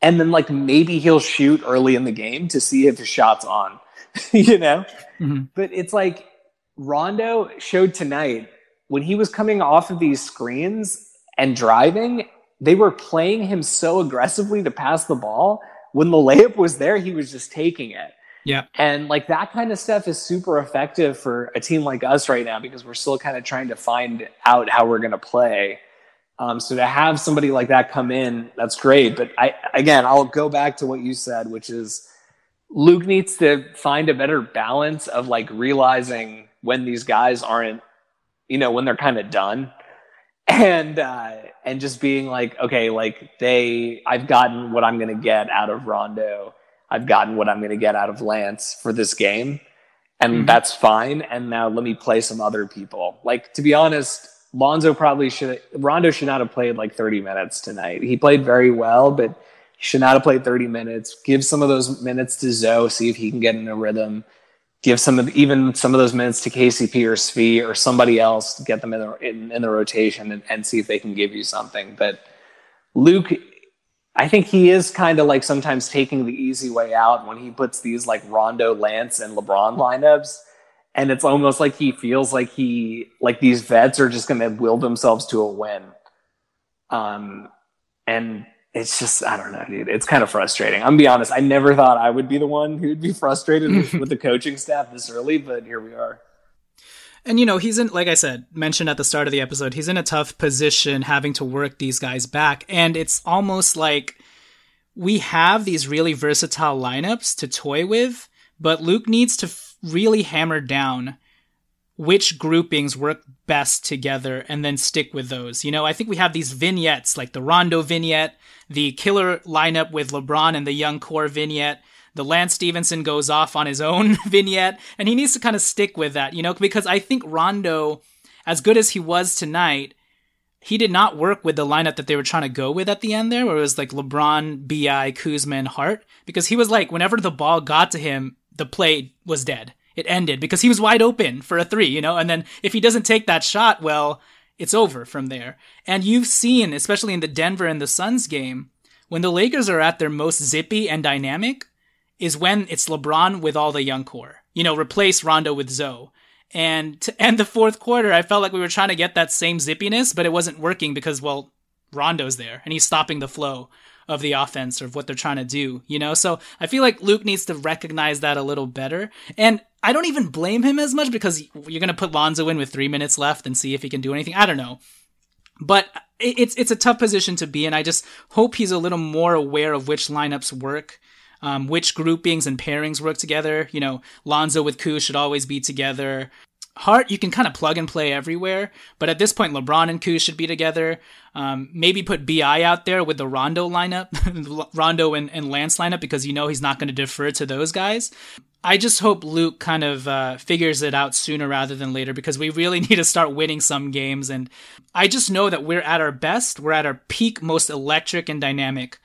S8: And then like maybe he'll shoot early in the game to see if his shot's on, [LAUGHS] you know?
S7: Mm-hmm.
S8: But it's like Rondo showed tonight when he was coming off of these screens and driving, they were playing him so aggressively to pass the ball. When the layup was there, he was just taking it.
S7: Yeah.
S8: And like that kind of stuff is super effective for a team like us right now because we're still kind of trying to find out how we're going to play. Um, so to have somebody like that come in, that's great. But I again, I'll go back to what you said, which is Luke needs to find a better balance of like realizing when these guys aren't, you know, when they're kind of done, and uh, and just being like, okay, like they, I've gotten what I'm going to get out of Rondo. I've gotten what I'm going to get out of Lance for this game, and mm-hmm. that's fine. And now let me play some other people. Like to be honest, Lonzo probably should Rondo should not have played like 30 minutes tonight. He played very well, but he should not have played 30 minutes. Give some of those minutes to Zo, see if he can get in a rhythm. Give some of even some of those minutes to KCP or Svi or somebody else to get them in the in, in the rotation and, and see if they can give you something. But Luke, I think he is kind of like sometimes taking the easy way out when he puts these like Rondo, Lance, and LeBron lineups and it's almost like he feels like he like these vets are just going to will themselves to a win. Um and it's just i don't know dude. It's kind of frustrating. I'm be honest i never thought i would be the one who'd be frustrated [LAUGHS] with, with the coaching staff this early but here we are
S7: and you know he's in like i said mentioned at the start of the episode he's in a tough position having to work these guys back and it's almost like we have these really versatile lineups to toy with but luke needs to really hammer down which groupings work best together and then stick with those. You know, I think we have these vignettes like the Rondo vignette, the killer lineup with LeBron and the young core vignette. The Lance Stephenson goes off on his own [LAUGHS] vignette, and he needs to kind of stick with that, you know, because I think Rondo, as good as he was tonight, he did not work with the lineup that they were trying to go with at the end there, where it was like LeBron, BI, Kuzma, and Hart, because he was like, whenever the ball got to him, the play was dead. It ended because he was wide open for a three, you know, and then if he doesn't take that shot, well, it's over from there. And you've seen, especially in the Denver and the Suns game, when the Lakers are at their most zippy and dynamic, is when it's LeBron with all the young core. You know, replace Rondo with Zo. And to end the fourth quarter, I felt like we were trying to get that same zippiness, but it wasn't working because, well, Rondo's there and he's stopping the flow of the offense or of what they're trying to do, you know? So I feel like Luke needs to recognize that a little better. And I don't even blame him as much because you're going to put Lonzo in with three minutes left and see if he can do anything. I don't know. But it's it's a tough position to be in. I just hope he's a little more aware of which lineups work, um, which groupings and pairings work together. You know, Lonzo with Kuz should always be together. Hart, you can kind of plug and play everywhere, but at this point, LeBron and Kuz should be together. Um, maybe put BI out there with the Rondo lineup, [LAUGHS] Rondo and, and Lance lineup, because you know he's not going to defer to those guys. I just hope Luke kind of uh, figures it out sooner rather than later because we really [LAUGHS] need to start winning some games. And I just know that we're at our best, we're at our peak, most electric and dynamic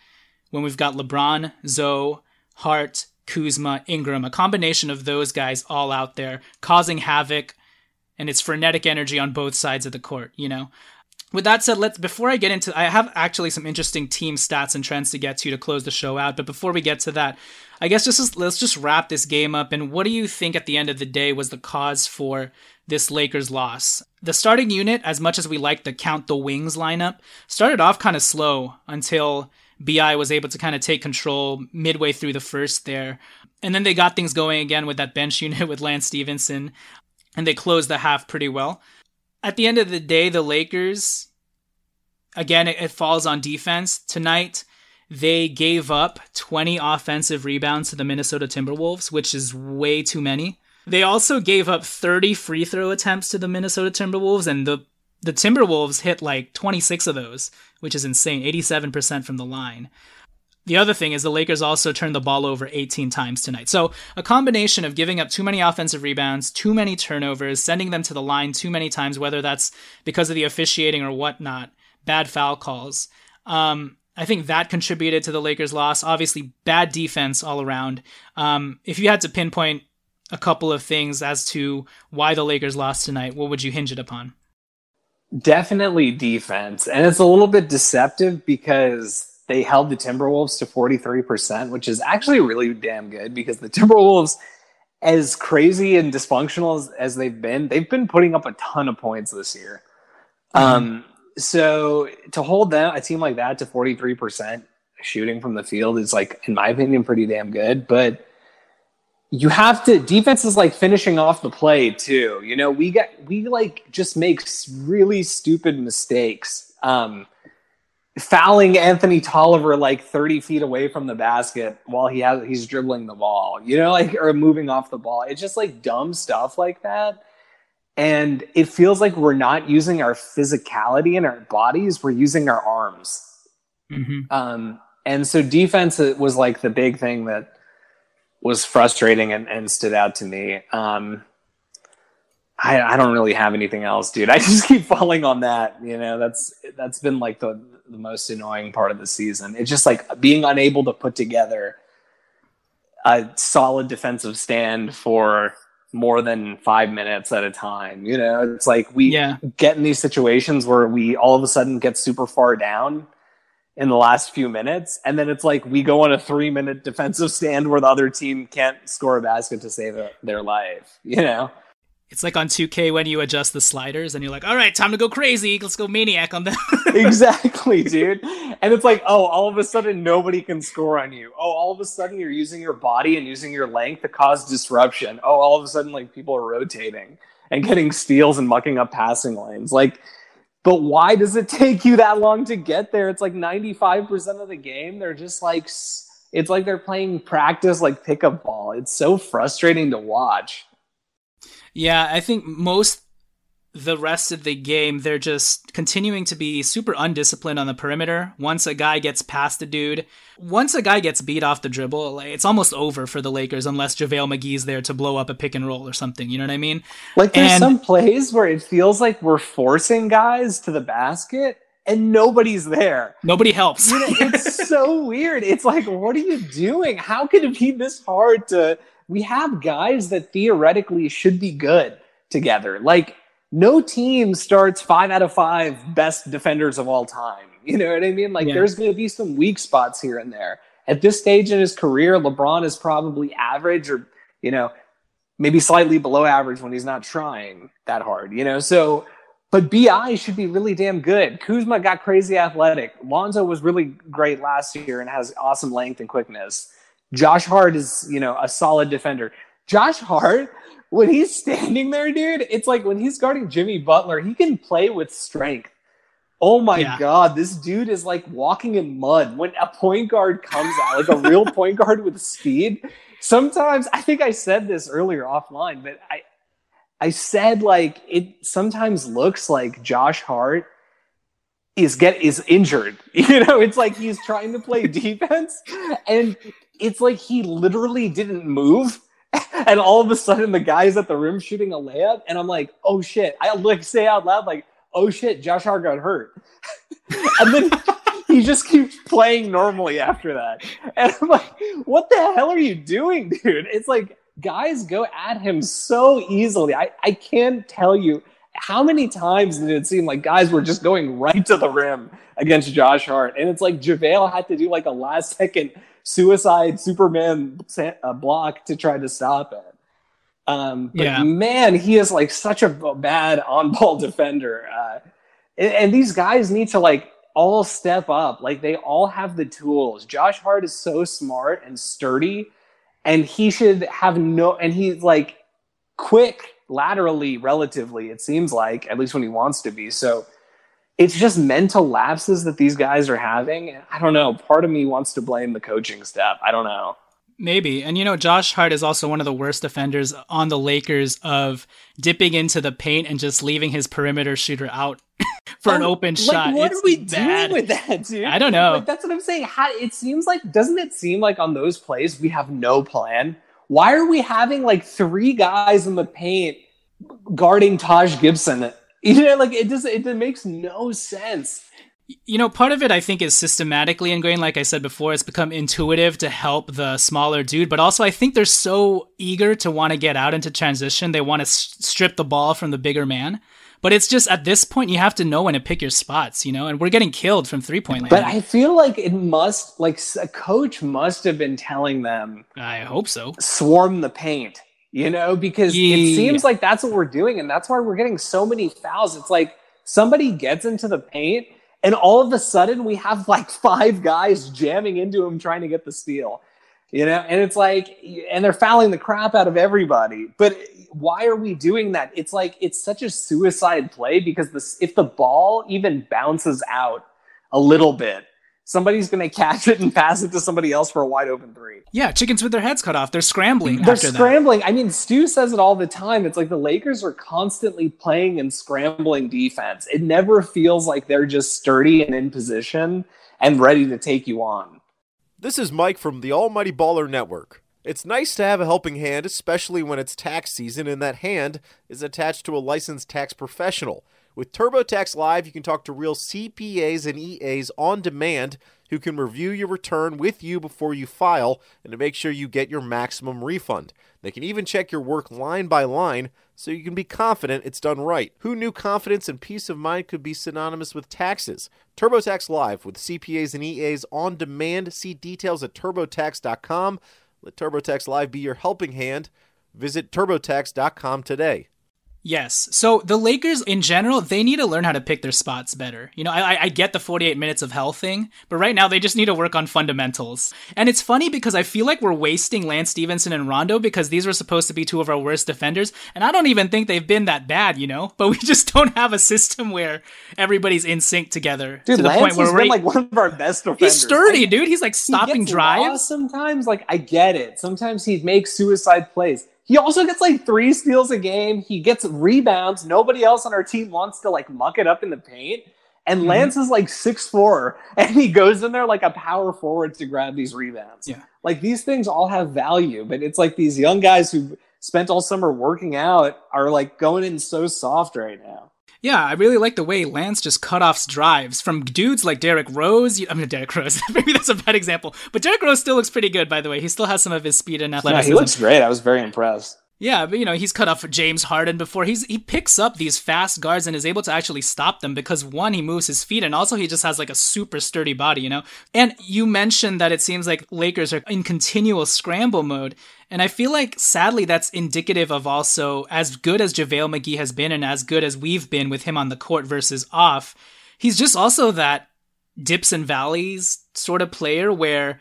S7: when we've got LeBron, Zo, Hart, Kuzma, Ingram, a combination of those guys all out there causing havoc, and it's frenetic energy on both sides of the court, you know. With that said, let's before I get into I have actually some interesting team stats and trends to get to to close the show out, but before we get to that, I guess just let's just wrap this game up and what do you think at the end of the day was the cause for this Lakers loss? The starting unit, as much as we like the count the wings lineup, started off kind of slow until BI was able to kind of take control midway through the first there. And then they got things going again with that bench [LAUGHS] unit with Lance Stephenson and they closed the half pretty well. At the end of the day, the Lakers, again, it, it falls on defense. Tonight, they gave up 20 offensive rebounds to the Minnesota Timberwolves, which is way too many. They also gave up 30 free throw attempts to the Minnesota Timberwolves, and the the Timberwolves hit like 26 of those, which is insane, 87% from the line. The other thing is the Lakers also turned the ball over 18 times tonight. So, a combination of giving up too many offensive rebounds, too many turnovers, sending them to the line too many times, whether that's because of the officiating or whatnot, bad foul calls. Um, I think that contributed to the Lakers' loss. Obviously, bad defense all around. Um, if you had to pinpoint a couple of things as to why the Lakers lost tonight, what would you hinge it upon?
S8: Definitely defense. And it's a little bit deceptive because they held the Timberwolves to 43%, which is actually really damn good because the [LAUGHS] Timberwolves, as crazy and dysfunctional as, as they've been, they've been putting up a ton of points this year. Mm-hmm. Um, so to hold them, a team like that to 43% shooting from the field is like, in my opinion, pretty damn good. But you have to defense is like finishing off the play too. You know, we get we like just make really stupid mistakes Um, fouling Anthony Tolliver like 30 feet away from the basket while he has he's dribbling the ball, you know, like or moving off the ball. It's just like dumb stuff like that. And it feels like we're not using our physicality in our bodies, we're using our arms.
S7: Mm-hmm.
S8: Um, and so defense was like the big thing that was frustrating and, and stood out to me. Um, I, I don't really have anything else, dude. [LAUGHS] I just keep falling on that. You know, that's that's been like the the most annoying part of the season. It's just like being unable to put together a solid defensive stand for more than five minutes at a time. You know, it's like we
S7: Yeah.
S8: get in these situations where we all of a sudden get super far down in the last few minutes, and then it's like we go on a three minute defensive stand where the other team can't score a basket to save their life. [LAUGHS] You know.
S7: It's like on 2K when you adjust the sliders and you're like, all right, time to go crazy. Let's go maniac on them. [LAUGHS]
S8: exactly, dude. And it's like, oh, all of a sudden nobody can score on you. Oh, all of a sudden you're using your body and using your length to cause disruption. Oh, all of a sudden like people are rotating and getting steals and mucking up passing lanes. Like, but why does it [LAUGHS] take you that long to get there? It's like 95% of the game. They're just like, it's like they're playing practice like pickup ball. It's so frustrating to watch.
S7: Yeah, I think most the rest of the game they're just continuing to be super undisciplined on the perimeter. Once a guy gets past a dude, once a guy gets beat off the dribble, like, it's almost over for the Lakers unless JaVale McGee's there to blow up a pick and roll or something. You know what I mean?
S8: Like there's
S7: And-
S8: some plays where it feels like we're forcing guys to the basket and nobody's there.
S7: Nobody helps.
S8: You know, it's [LAUGHS] so weird. It's like, what are you doing? How could it be this hard to? We have guys that theoretically should be good together. Like, no team starts five out of five best defenders of all time. You know what I mean? Like,
S7: Yeah.
S8: there's going to be some weak spots here and there. At this stage in his career, LeBron is probably average or, you know, maybe slightly below average when he's not trying that hard, you know? So, but BI should be really damn good. Kuzma got crazy athletic. Lonzo was really great last year and has awesome length and quickness. Josh Hart is, you know, a solid defender. Josh Hart, when he's standing there, dude, it's like when he's guarding Jimmy Butler, he can play with strength. Oh my
S7: Yeah.
S8: god, this dude is like walking in mud. When a point guard comes out, like a real [LAUGHS] point guard with speed, sometimes I think I said this earlier offline, but I I said like it sometimes looks like Josh Hart is get is injured. [LAUGHS] You know, it's like he's trying to play [LAUGHS] defense and it's like he literally didn't move. And all of a sudden the guy's at the rim shooting a layup and I'm like, "Oh shit." I like say out loud like, "Oh shit, Josh Hart got hurt." [LAUGHS] and then he just keeps playing normally after that. And I'm like, what the hell are you doing, dude? It's like guys go at him so easily. I, I can't tell you how many times did it seem like guys were just going right to the rim against Josh Hart. And it's like JaVale had to do like a last second suicide Superman uh, block to try to stop it. Um, but
S7: Yeah.
S8: man, he is like such a bad on ball [LAUGHS] defender. Uh, and, and these guys need to like all step up. Like they all have the tools. Josh Hart is so smart and sturdy, and he should have no. And he's like quick laterally, relatively. It seems like at least when he wants to be. So it's just mental lapses that these guys are having. I don't know. Part of me wants to blame the coaching staff. I don't know.
S7: Maybe. And you know, Josh Hart is also one of the worst defenders on the Lakers of dipping into the paint and just leaving his perimeter shooter out [LAUGHS] for an
S8: Oh,
S7: open
S8: like,
S7: shot.
S8: What
S7: It's
S8: are we
S7: bad.
S8: doing with that, dude?
S7: I don't know.
S8: Like, that's what I'm saying. How, it seems like, doesn't it seem like on those plays we have no plan? Why are we having like three guys in the paint guarding Taj Gibson? You know, like it just it, it makes no sense.
S7: You know, part of it I think is systematically ingrained. Like I said before, it's become intuitive to help the smaller dude. But also, I think they're so eager to want to get out into transition. They want to s- strip the ball from the bigger man. But it's just at this point, you have to know when to pick your spots, you know? And we're getting killed from three point land.
S8: But I feel like it must, like a coach must have been telling them
S7: I hope so.
S8: swarm the paint, you know, because it seems like that's what we're doing, and that's why we're getting so many fouls. It's like somebody gets into the paint, and all of a sudden we have like five guys jamming into him trying to get the steal. You know, and it's like, and they're fouling the crap out of everybody. But why are we doing that? It's like it's such a suicide play because this, if the ball even bounces out a little bit, somebody's going to catch it and pass it to somebody else for a wide open three.
S7: Yeah, chickens with their heads cut off. They're scrambling.
S8: They're scrambling. That. I mean, Stu says it all the time. It's like the Lakers are constantly playing and scrambling defense. It never feels like they're just sturdy and in position and ready to take you on.
S9: This is Mike from the Almighty Baller Network. It's nice to have a helping hand, especially when it's tax season and that hand is attached to a licensed tax professional. With TurboTax Live, you can talk to real CPAs and EAs on demand who can review your return with you before you file and to make sure you get your maximum refund. They can even check your work line by line so you can be confident it's done right. Who knew confidence and peace of mind could be synonymous with taxes? TurboTax Live with CPAs and EAs on demand. See details at turbotax.com. Let TurboTax Live be your helping hand. Visit turbotax.com today.
S7: Yes. So the Lakers in general, they need to learn how to pick their spots better. You know, I, I get the 48 minutes of hell thing, but right now they just need to work on fundamentals. And it's funny because I feel like we're wasting Lance Stephenson and Rondo because these were supposed to be two of our worst defenders. And I don't even think they've been that bad, you know, but we [LAUGHS] just don't have a system where everybody's in sync together.
S8: Dude,
S7: to the
S8: Lance
S7: point where
S8: has
S7: we're
S8: been like one of our best defenders.
S7: He's sturdy, dude. He's like stopping
S8: he
S7: drives.
S8: Sometimes, like, I get it. Sometimes he makes suicide plays he also gets like three steals a game. He gets rebounds. Nobody else on our team wants to like muck it up in the paint. And mm-hmm. Lance is like six four, [LAUGHS] and he goes in there like a power forward to grab these rebounds.
S7: Yeah.
S8: Like these things all have value, but it's like these young guys who spent all summer working out are like going in so soft right now.
S7: Yeah, I really like the way Lance just cut off drives from dudes like Derrick Rose. I mean, [LAUGHS] Derrick Rose. [LAUGHS] Maybe that's a bad example, but Derrick Rose still looks pretty good, by the way. He still has some of his speed and athleticism.
S8: Yeah, he looks great. I was very impressed.
S7: Yeah, but you know, he's cut off James Harden before. He's he picks up these fast guards and is able to actually stop them because one, he moves his feet and also he just has like a super sturdy body, you know? And you mentioned that it seems like Lakers are in continual scramble mode. And I feel like sadly that's indicative of also as good as JaVale McGee has been and as good as we've been with him on the court versus off, he's just also that dips and valleys sort of player where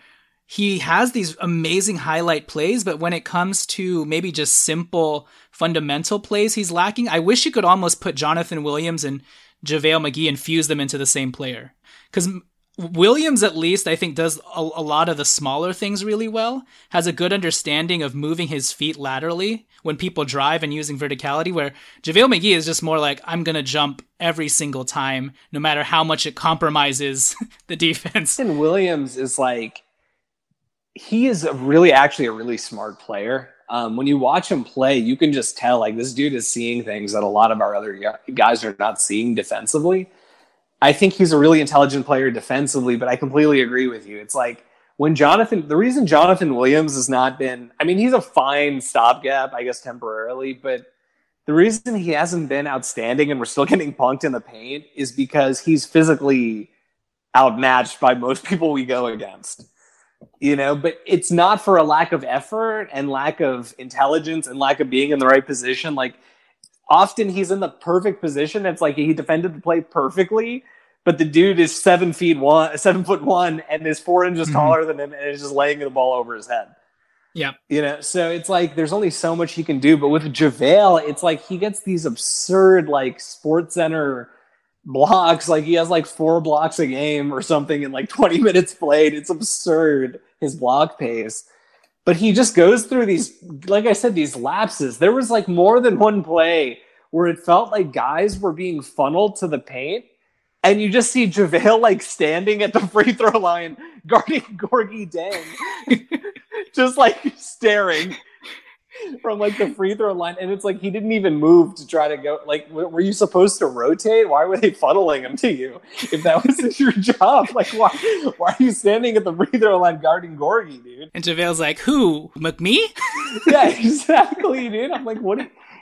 S7: he has these amazing highlight plays, but when it comes to maybe just simple fundamental plays, he's lacking. I wish you could almost put Jonathan Williams and JaVale McGee and fuse them into the same player. Because Williams, at least, I think, does a, a, lot of the smaller things really well, has a good understanding of moving his feet laterally when people drive and using verticality, where JaVale McGee is just more like, I'm going to jump every single time, no matter how much it compromises [LAUGHS] the defense.
S8: And Williams is like, he is really actually a really smart player. Um, when you watch him play, you can just tell like this dude is seeing things that a lot of our other guys are not seeing defensively. I think he's a really intelligent player defensively, but I completely agree with you. It's like when Jonathan, the reason Jonathan Williams has not been, I mean, he's a fine stopgap, I guess, temporarily, but the reason he hasn't been outstanding and we're still [LAUGHS] getting punked in the paint is because he's physically outmatched by most people we go against you know but it's not for a lack of effort and lack of intelligence and lack of being in the right position. Like often he's in the perfect position. It's like he defended the play perfectly but the dude is seven feet one seven foot one and is four inches mm-hmm. taller than him and is just laying the ball over his head.
S7: Yeah.
S8: You know so it's like there's only so much he can do but with javale it's like he gets these absurd like sports center blocks. Like he has like four blocks a game or something in like 20 [LAUGHS] minutes played. It's absurd his block pace. But he just goes through these, like I said, these lapses. There was like more than one play where it felt like guys were being funneled to the paint. And you just see JaVale like standing at the free throw line guarding Gorgui Dieng, [LAUGHS] just like staring [LAUGHS] from like the free throw line, and it's like he didn't even move to try to go. Like, were you supposed to rotate? Why were they funneling him to you if that [LAUGHS] was your job? [LAUGHS] Like, why why are you standing at the free throw line guarding Gorgui, dude?
S7: And JaVale's like, who? McMe?
S8: yeah, exactly, dude. I'm like, what?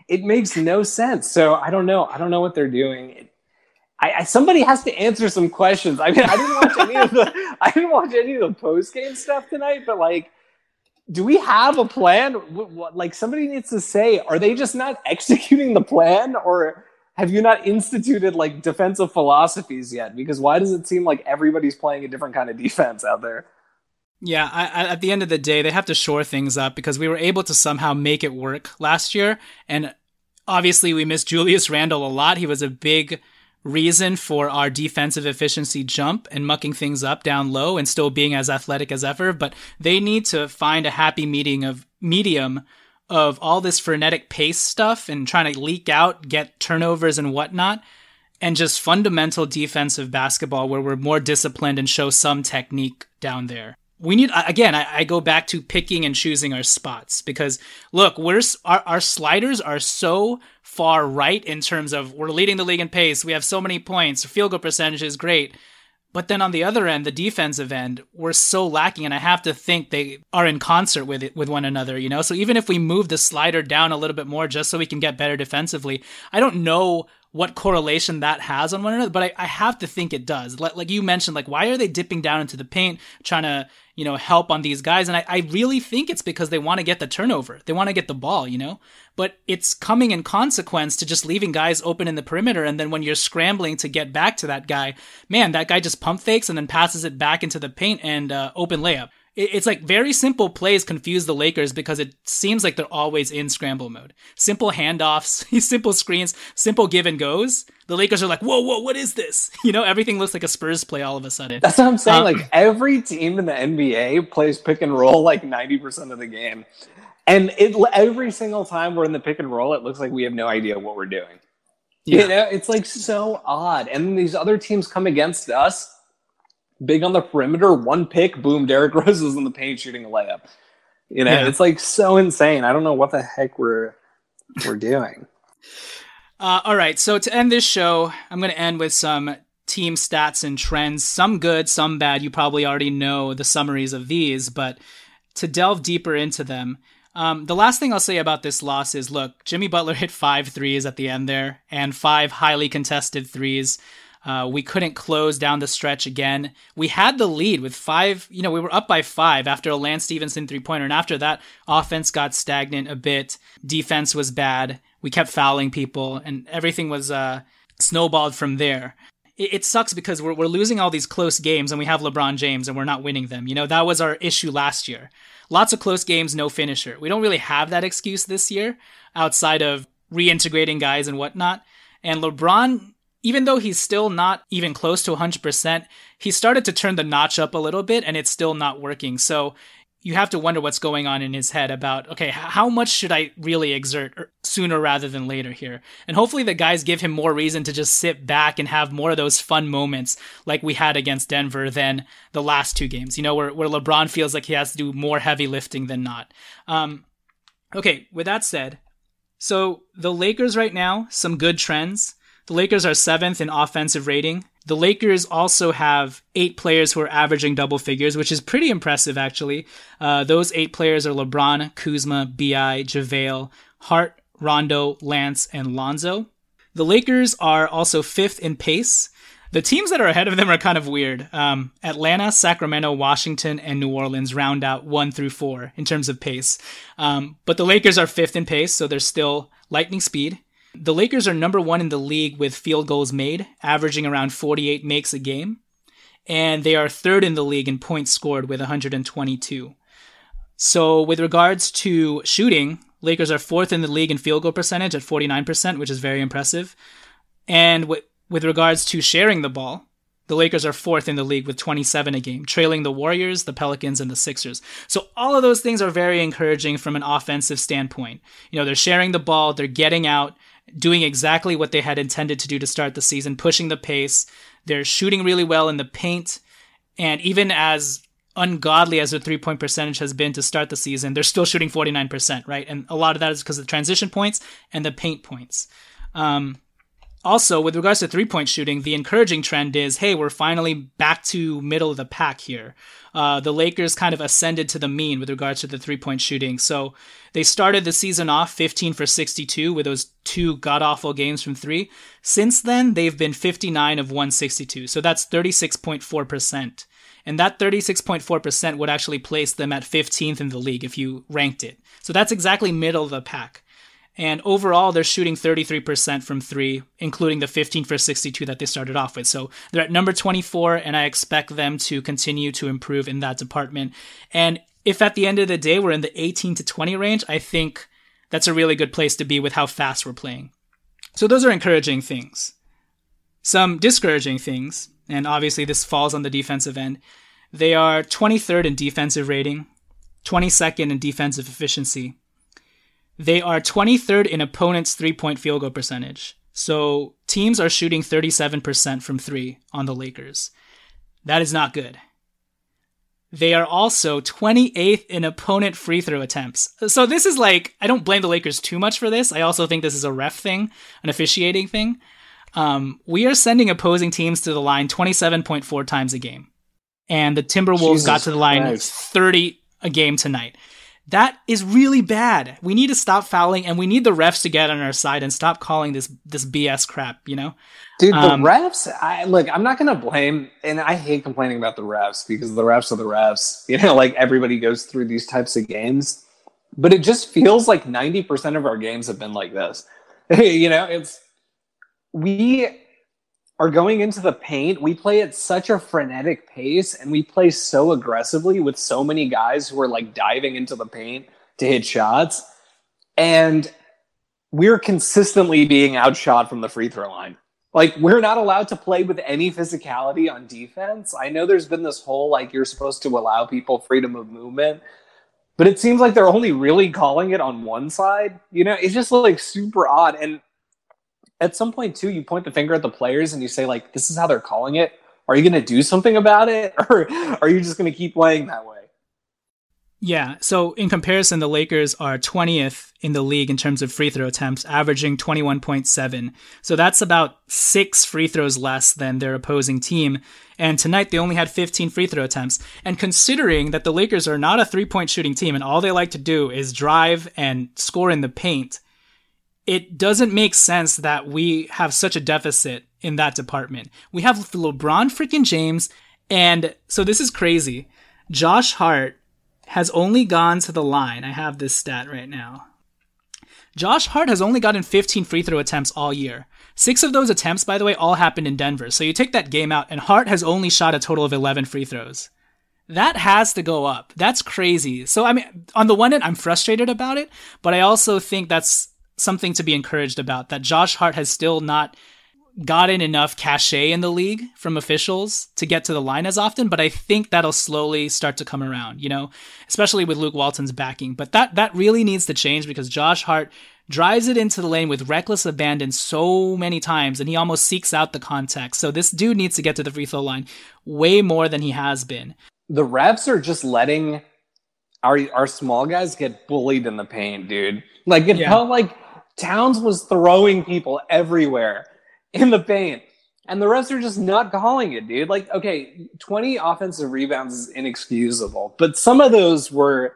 S8: It makes no sense. So I don't know. I don't know what they're doing. It, I, I, somebody has to answer some questions. I mean, I didn't watch any of the I didn't watch any of the post game stuff tonight, but like do we have a plan? Like somebody needs to say, are they just not [LAUGHS] executing the plan, or have you not instituted like defensive philosophies yet? Because why does it seem like everybody's playing a different kind of [LAUGHS] defense out there?
S7: Yeah, I, I, at the end of the day, they have to shore things up because we were able to somehow make it work last year. And obviously, we missed Julius Randle a lot. He was a big reason for our defensive efficiency jump and mucking things up down low and still being as athletic as ever. But they need to find a happy meeting of medium of all this frenetic pace stuff and trying to leak out, get turnovers and whatnot, and just fundamental defensive basketball where we're more disciplined and show some technique down there. We need again. I, I go back to picking and choosing our spots because look, we're our, our sliders are so far right in terms of we're leading the league in pace. We have so many points. Field goal percentage is great. But then on the other end, the defensive end, we're so lacking, and I have to think they are in concert with it with one another, you know. So even if we move the slider down a little bit more, just so we can get better defensively, I don't know what correlation that has on one another, but I, I have to think it does. Like, like, you mentioned, like why are they dipping down into the paint, trying to you know help on these guys? And I, I really think it's because they want to get the turnover, they want to get the ball, you know. But it's coming in consequence to just leaving guys open in the perimeter, and then when you're scrambling to get back to that guy, man, that guy just pump fakes and then passes it back into the paint and uh, open layup it's like very simple plays confuse the Lakers because it seems like they're always in scramble mode. Simple handoffs, [LAUGHS] simple screens, simple give and goes. The Lakers are like, whoa, whoa, what is this? [LAUGHS] You know, everything looks like a Spurs play all of a sudden.
S8: That's what I'm saying. Um, like every team in the NBA plays pick and roll like 90% of the game. And it every single time we're in the pick and roll, it looks like we have no idea what we're doing. Yeah. You know, it's like so odd. And these other teams come against us big on the perimeter, one pick, boom, Derrick [LAUGHS] Rose is in the paint shooting a layup. You know, yeah. it's like so insane. I don't know what the heck we're we're doing.
S7: Uh, all right, so to end this show, I'm going to end with some team stats and trends. Some good, some bad. You probably already know the summaries of these, but to delve deeper into them, um, the last thing I'll say about this loss is look, Jimmy Butler hit five threes at the end there and five highly contested threes. Uh, we couldn't close down the stretch again. We had the lead with five, you know, we were up by five after a Lance Stephenson three pointer. And after that, offense got stagnant a bit. Defense was bad. We kept fouling people and everything was uh, snowballed from there. It, it sucks because we're, we're losing all these close games and we have LeBron James and we're not winning them. You know, that was our issue last year. Lots of close games, no finisher. We don't really have that excuse this year outside of reintegrating guys and whatnot. And LeBron even though he's still not even close to 100%, he started to turn the notch up a little bit and it's still not working. So you have to wonder what's going on in his head about, okay, how much should I really exert er, sooner rather than later here? And hopefully the guys give him more reason to just sit back and have more of those fun moments like we had against Denver than the last two games, you know, where, where LeBron feels like he has to do more heavy lifting than not. Um, okay, with that said, so the Lakers right now, some good trends. The Lakers are seventh in offensive rating. The Lakers also have eight players who are averaging double figures, which is pretty impressive, actually. Uh, those eight players are LeBron, Kuzma, BI, JaVale, Hart, Rondo, Lance, and Lonzo. The Lakers are also fifth in pace. The teams that are ahead of them are kind of weird. Um, Atlanta, Sacramento, Washington, and New Orleans round out one through four in terms of pace. Um, but the Lakers are fifth in pace, so they're still lightning speed. The Lakers are number one in the league with field goals made, averaging around 48 makes a game. And they are third in the league in points scored with 122. So, with regards to shooting, Lakers are fourth in the league in field goal percentage at 49%, which is very impressive. And with, with regards to sharing the ball, the Lakers are fourth in the league with 27 a game, trailing the Warriors, the Pelicans, and the Sixers. So all of those things are very encouraging from an offensive standpoint. You know, they're sharing the ball, they're getting out, doing exactly what they had intended to do to start the season, pushing the pace. They're shooting really well in the paint. And even as ungodly as their three point percentage has been to start the season, they're still shooting 49%, right? And a lot of that is because of the transition points and the paint points. Um, also, with regards to three point shooting, the encouraging trend is hey, we're finally back to middle of the pack here. Uh, the Lakers kind of ascended to the mean with regards to the three point shooting. So they started the season off 15 for 62 with those two god awful games from three. Since then, they've been 59 of 162. So that's 36.4%. And that 36.4% would actually place them at 15th in the league if you ranked it. So that's exactly middle of the pack. And overall, they're shooting 33% from three, including the 15 for 62 that they started off with. So they're at number 24, and I expect them to continue to improve in that department. And if at the end of the day we're in the 18 to 20 range, I think that's a really good place to be with how fast we're playing. So those are encouraging things. Some discouraging things, and obviously this falls on the defensive end. They are 23rd in defensive rating, 22nd in defensive efficiency. They are 23rd in opponents' three point field goal percentage. So teams are shooting 37% from three on the Lakers. That is not good. They are also 28th in opponent free throw attempts. So this is like, I don't blame the Lakers too much for this. I also think this is a ref thing, an officiating thing. Um, we are sending opposing teams to the line 27.4 times a game. And the Timberwolves Jesus got to the line Christ. 30 a game tonight. That is really bad. We need to stop fouling and we need the refs to get on our side and stop calling this this BS crap, you know?
S8: Dude, the um, refs, I look, I'm not gonna blame and I hate complaining about the refs because the refs are the refs. [LAUGHS] You know, like everybody goes through these types of games. But it just feels like 90% of our games have been like this. [LAUGHS] you know, it's we are going into the paint. We play at such a frenetic pace and we play so aggressively with so many guys who are like diving into the paint to hit shots. And we're consistently being outshot from the free throw line. Like, we're not allowed to play with any physicality on defense. I know there's been this whole like you're supposed to allow people freedom of movement, but it seems like they're only really calling it on one side. You know, it's just like super odd. And at some point too, you point the finger at the players and you say like, "This is how they're calling it." Are you going to do something about it, [LAUGHS] or are you just going to keep playing that way?
S7: Yeah. So in comparison, the Lakers are 20th in the league in terms of free throw attempts, averaging 21.7. So that's about six free throws less than their opposing team. And tonight they only had 15 free throw attempts. And considering that the Lakers are not a three point shooting team and all they like to do is drive and score in the paint, it doesn't make sense that we have such a deficit in that department. We have LeBron freaking James, and so this is crazy. Josh Hart has only gone to the line. I have this stat right now. Josh Hart has only gotten 15 free throw attempts all year. Six of those attempts, by the way, all happened in Denver. So you take that game out, and Hart has only shot a total of 11 free throws. That has to go up. That's crazy. So, I mean, on the one end, I'm frustrated about it, but I also think that's something to be encouraged about that Josh Hart has still not gotten enough cachet in the league from officials to get to the line as often, but I think that'll slowly start to come around, you know, especially with Luke Walton's backing. But that that really needs to change because Josh Hart drives it into the lane with reckless abandon so many times and he almost seeks out the contact. So this dude needs to get to the free throw line way more than he has been.
S8: The refs are just letting our our small guys get bullied in the paint, dude. Like it yeah. felt like Towns was throwing people everywhere in the paint. And the refs are just not calling it, dude. Like, okay, 20 offensive rebounds is inexcusable, but some of those were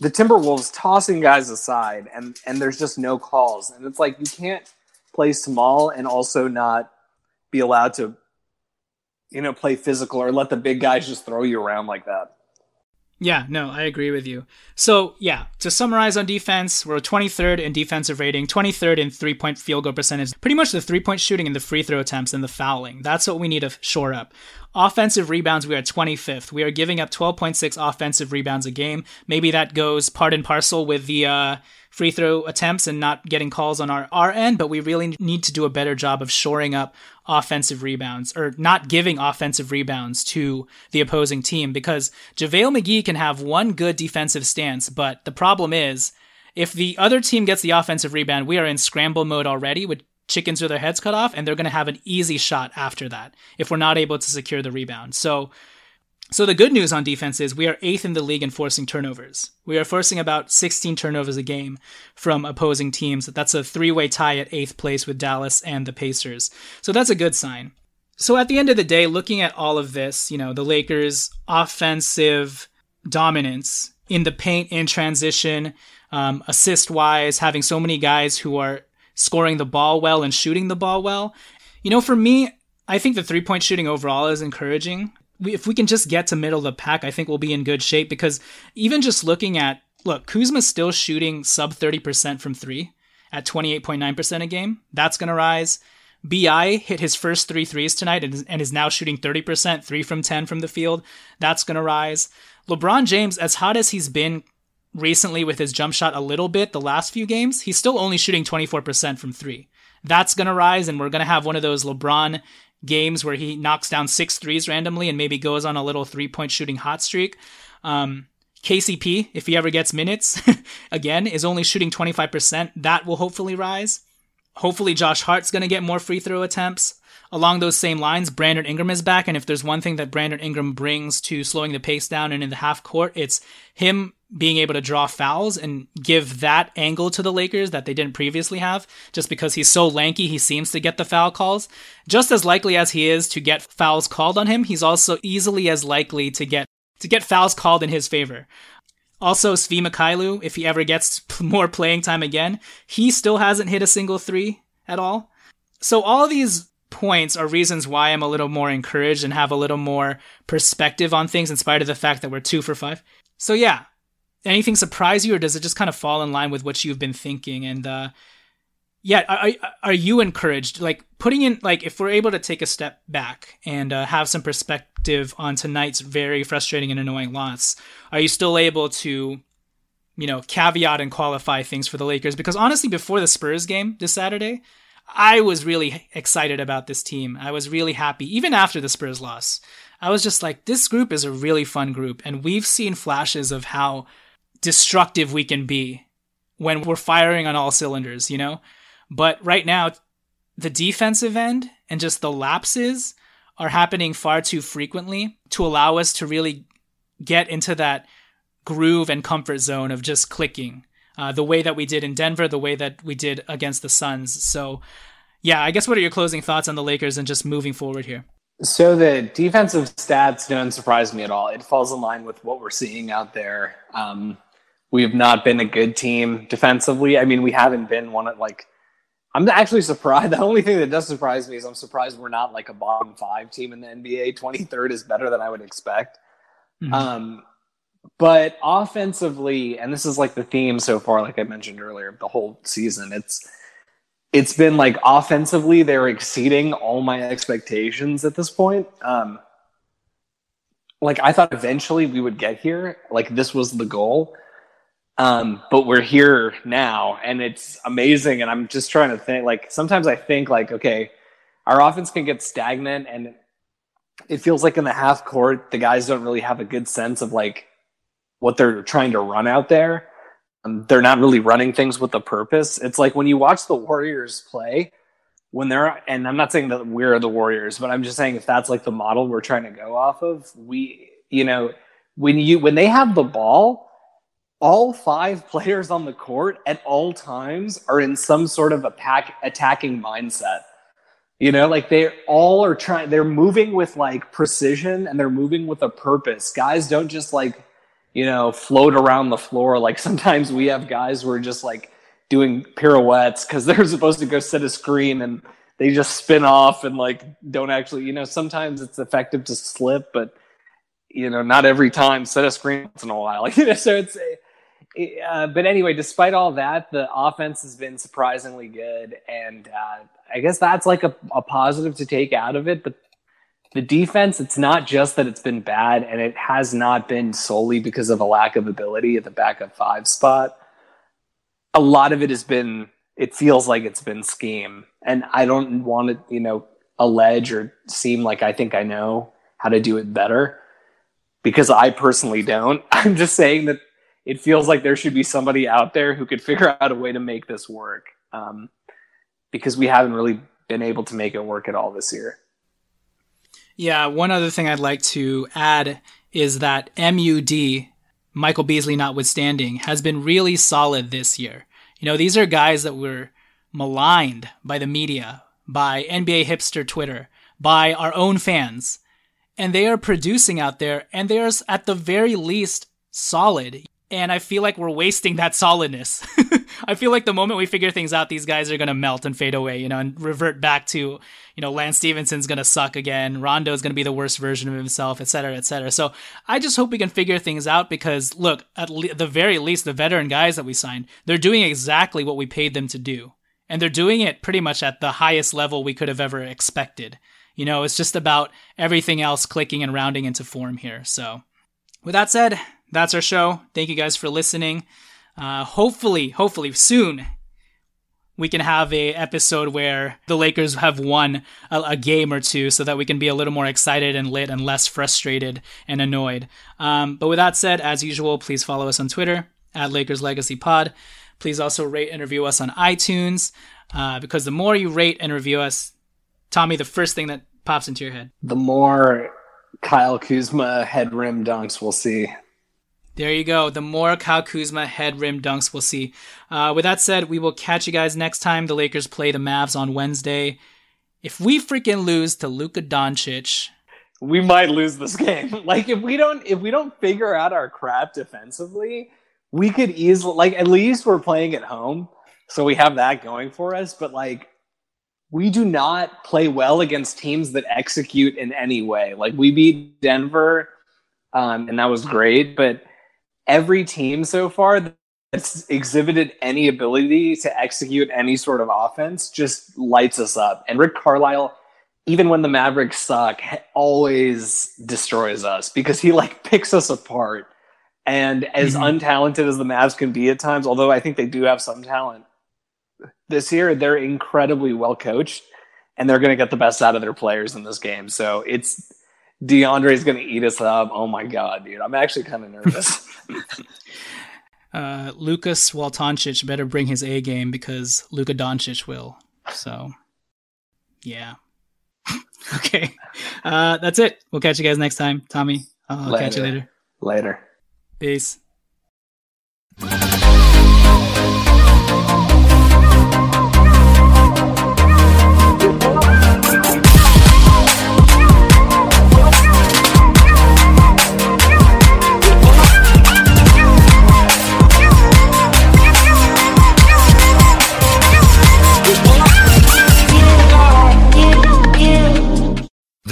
S8: the Timberwolves tossing guys aside and and there's just no calls. And it's like you can't play small and also not be allowed to you know, play physical or let the big guys just throw you around like that.
S7: Yeah, no, I agree with you. So, yeah, to summarize on defense, we're 23rd in defensive rating, 23rd in three point field goal percentage. Pretty much the three point shooting and the free throw attempts and the fouling. That's what we need to shore up. Offensive rebounds, we are 25th. We are giving up 12.6 offensive rebounds a game. Maybe that goes part and parcel with the uh, free throw attempts and not getting calls on our, our end, but we really need to do a better job of shoring up offensive rebounds or not giving offensive rebounds to the opposing team because JaVale McGee can have one good defensive stance, but the problem is if the other team gets the offensive rebound, we are in scramble mode already with chickens with their heads cut off, and they're going to have an easy shot after that if we're not able to secure the rebound. So so the good news on defense is we are eighth in the league in forcing turnovers. We are forcing about 16 turnovers a game from opposing teams. That's a three-way tie at eighth place with Dallas and the Pacers. So that's a good sign. So at the end of the day, looking at all of this, you know, the Lakers' offensive dominance in the paint in transition, um, assist wise, having so many guys who are scoring the ball well and shooting the ball well. You know, for me, I think the three point shooting overall is encouraging if we can just get to middle of the pack, I think we'll be in good shape because even just looking at look, Kuzma's still shooting sub 30% from three at 28.9% a game. That's going to rise. BI hit his first three threes tonight and is now shooting 30%, three from 10 from the field. That's going to rise. LeBron James, as hot as he's been recently with his jump shot a little bit the last few games, he's still only shooting 24% from three. That's going to rise, and we're going to have one of those LeBron games where he knocks down six threes randomly and maybe goes on a little three point shooting hot streak. Um, KCP, if he ever gets minutes, [LAUGHS] again, is only shooting 25%. That will hopefully rise. Hopefully, Josh Hart's going to get more free throw attempts. Along those same lines, Brandon Ingram is back, and if there's one thing that Brandon Ingram brings to slowing the pace down and in the half court, it's him being able to draw fouls and give that angle to the Lakers that they didn't previously have. Just because he's so lanky, he seems to get the foul calls. Just as likely as he is to get fouls called on him, he's also easily as likely to get to get fouls called in his favor. Also, Svi Mykhailiuk, if he ever gets [LAUGHS] more playing time again, he still hasn't hit a single three at all. So all these points are reasons why I'm a little more encouraged and have a little more perspective on things in spite of the fact that we're two for five. So yeah, anything surprise you or does it just kind of fall in line with what you've been thinking? And uh, yeah, are, are you encouraged? Like putting in, like if we're able to take a step back and uh, have some perspective on tonight's very frustrating and annoying loss, are you still able to you know, caveat and qualify things for the Lakers because honestly, before the Spurs game this Saturday, I was really excited about this team. I was really happy, even after the Spurs loss. I was just like, this group is a really fun group. And we've seen flashes of how destructive we can be when we're firing on all cylinders, you know? But right now, the defensive end and just the lapses are happening far too frequently to allow us to really get into that groove and comfort zone of just clicking uh, the way that we did in Denver, the way that we did against the Suns. So, yeah, I guess what are your closing thoughts on the Lakers and just moving forward here?
S8: So the defensive stats don't surprise me at all. It falls in line with what we're seeing out there. Um, we have not been a good team defensively. I mean, we haven't been one of like. I'm actually surprised. [LAUGHS] The only thing that does surprise me is I'm surprised we're not like a bottom five team in the NBA. 23rd is better than I would expect. Mm-hmm. Um, but offensively, and this is like the theme so far, like I mentioned earlier, the whole season, it's it's been like offensively they're exceeding all my expectations at this point. Um, like I thought eventually we would get here. Like this was the goal. Um, but we're here now and it's amazing. And I'm just trying to think like sometimes I think like, okay, our offense can get stagnant and it feels like in the half court, the guys don't really have a good sense of like what they're trying to run out there. Um, they're not really running things with a purpose. It's like when you watch the Warriors play, when they're, and I'm not saying that we're the Warriors, but I'm just saying if that's like the model we're trying to go off of, we, you know, when you, when they have the ball, all five [LAUGHS] players on the court at all times are in some sort of a pack attacking mindset. You know, like they all are trying, they're moving with like precision and they're moving with a purpose. Guys don't just like you know, float around the floor. [LAUGHS] Like sometimes we have guys who are just like doing pirouettes because [LAUGHS] they're supposed to go set a screen and they just spin off and like don't actually, you know, sometimes it's effective to slip, but you know, not every time. Set a screen once in a while. [LAUGHS] You know, so it's. Uh, but anyway, despite all that, the offense has been surprisingly good, and uh, I guess that's like a, a positive to take out of it. But the defense, it's not just that it's been bad, and it has not been solely because of a lack of ability at the backup five spot. A lot of it has been, it feels like it's been scheme. And I don't want to, you know, allege or seem like I think I know how to do it better because I personally don't. [LAUGHS] I'm just saying that it feels like there should be somebody out there who could figure out a way to make this work um, because we haven't really been able to make it work at all this year.
S7: Yeah, one other thing I'd like to add is that MUD, Michael Beasley notwithstanding, has been really solid this year. You know, these are guys that were maligned by the media, by NBA hipster Twitter, by our own fans, and they are producing out there, and they are at the very least solid. And I feel like we're wasting that solidness. [LAUGHS] I feel like the moment we figure things out, these guys are gonna melt and fade away, you know, and revert back to, you know, Lance Stephenson's gonna suck again, Rondo's gonna be the worst version of himself, et cetera, et cetera. So I just hope we can figure things out because look, at le- the very least, the veteran guys that we signed, they're doing exactly what we paid them to do, and they're doing it pretty much at the highest level we could have ever expected. You know, it's just about everything else clicking and rounding into form here. So, with that said, that's our show. Thank you guys for listening. Uh, hopefully, hopefully soon we can have a episode where the Lakers have won a, a, game or two, so that we can be a little more excited and lit and less frustrated and annoyed. Um, but with that said, as usual, please follow us on Twitter at Lakers Legacy Pod. Please also rate and review us on iTunes uh, because the more you rate and review us, Tommy, the first thing that pops into your head,
S8: the more Kyle Kuzma head rim dunks we'll see.
S7: There you go. The more Kyle Kuzma head rim dunks we'll see. Uh, with that said, we will catch you guys next time the Lakers play the Mavs on Wednesday. If we freaking lose to Luka Doncic,
S8: we might lose this game. [LAUGHS] like if we don't if we don't figure out our crap defensively, we could easily like at least we're playing at home, so we have that going for us. But like we do not play well against teams that execute in any way. Like we beat Denver, um, and that was great, but every team so far that's exhibited any ability to execute any sort of offense just lights us up. And Rick Carlisle, even when the Mavericks suck, always destroys us because he like [LAUGHS] picks us apart. And as mm-hmm. untalented as the Mavs can be at times, although I think they do have some talent this year, they're incredibly well coached and they're going to get the best out of their players in this game. So it's DeAndre's going to eat us up. Oh my God, dude. I'm actually kind of nervous. [LAUGHS] [LAUGHS]
S7: uh, Lucas Waltoncic better bring his A game because Luka Doncic will. So, yeah. [LAUGHS] okay. Uh, that's it. We'll catch you guys next time. Tommy, I'll later. catch you later.
S8: Later.
S7: Peace.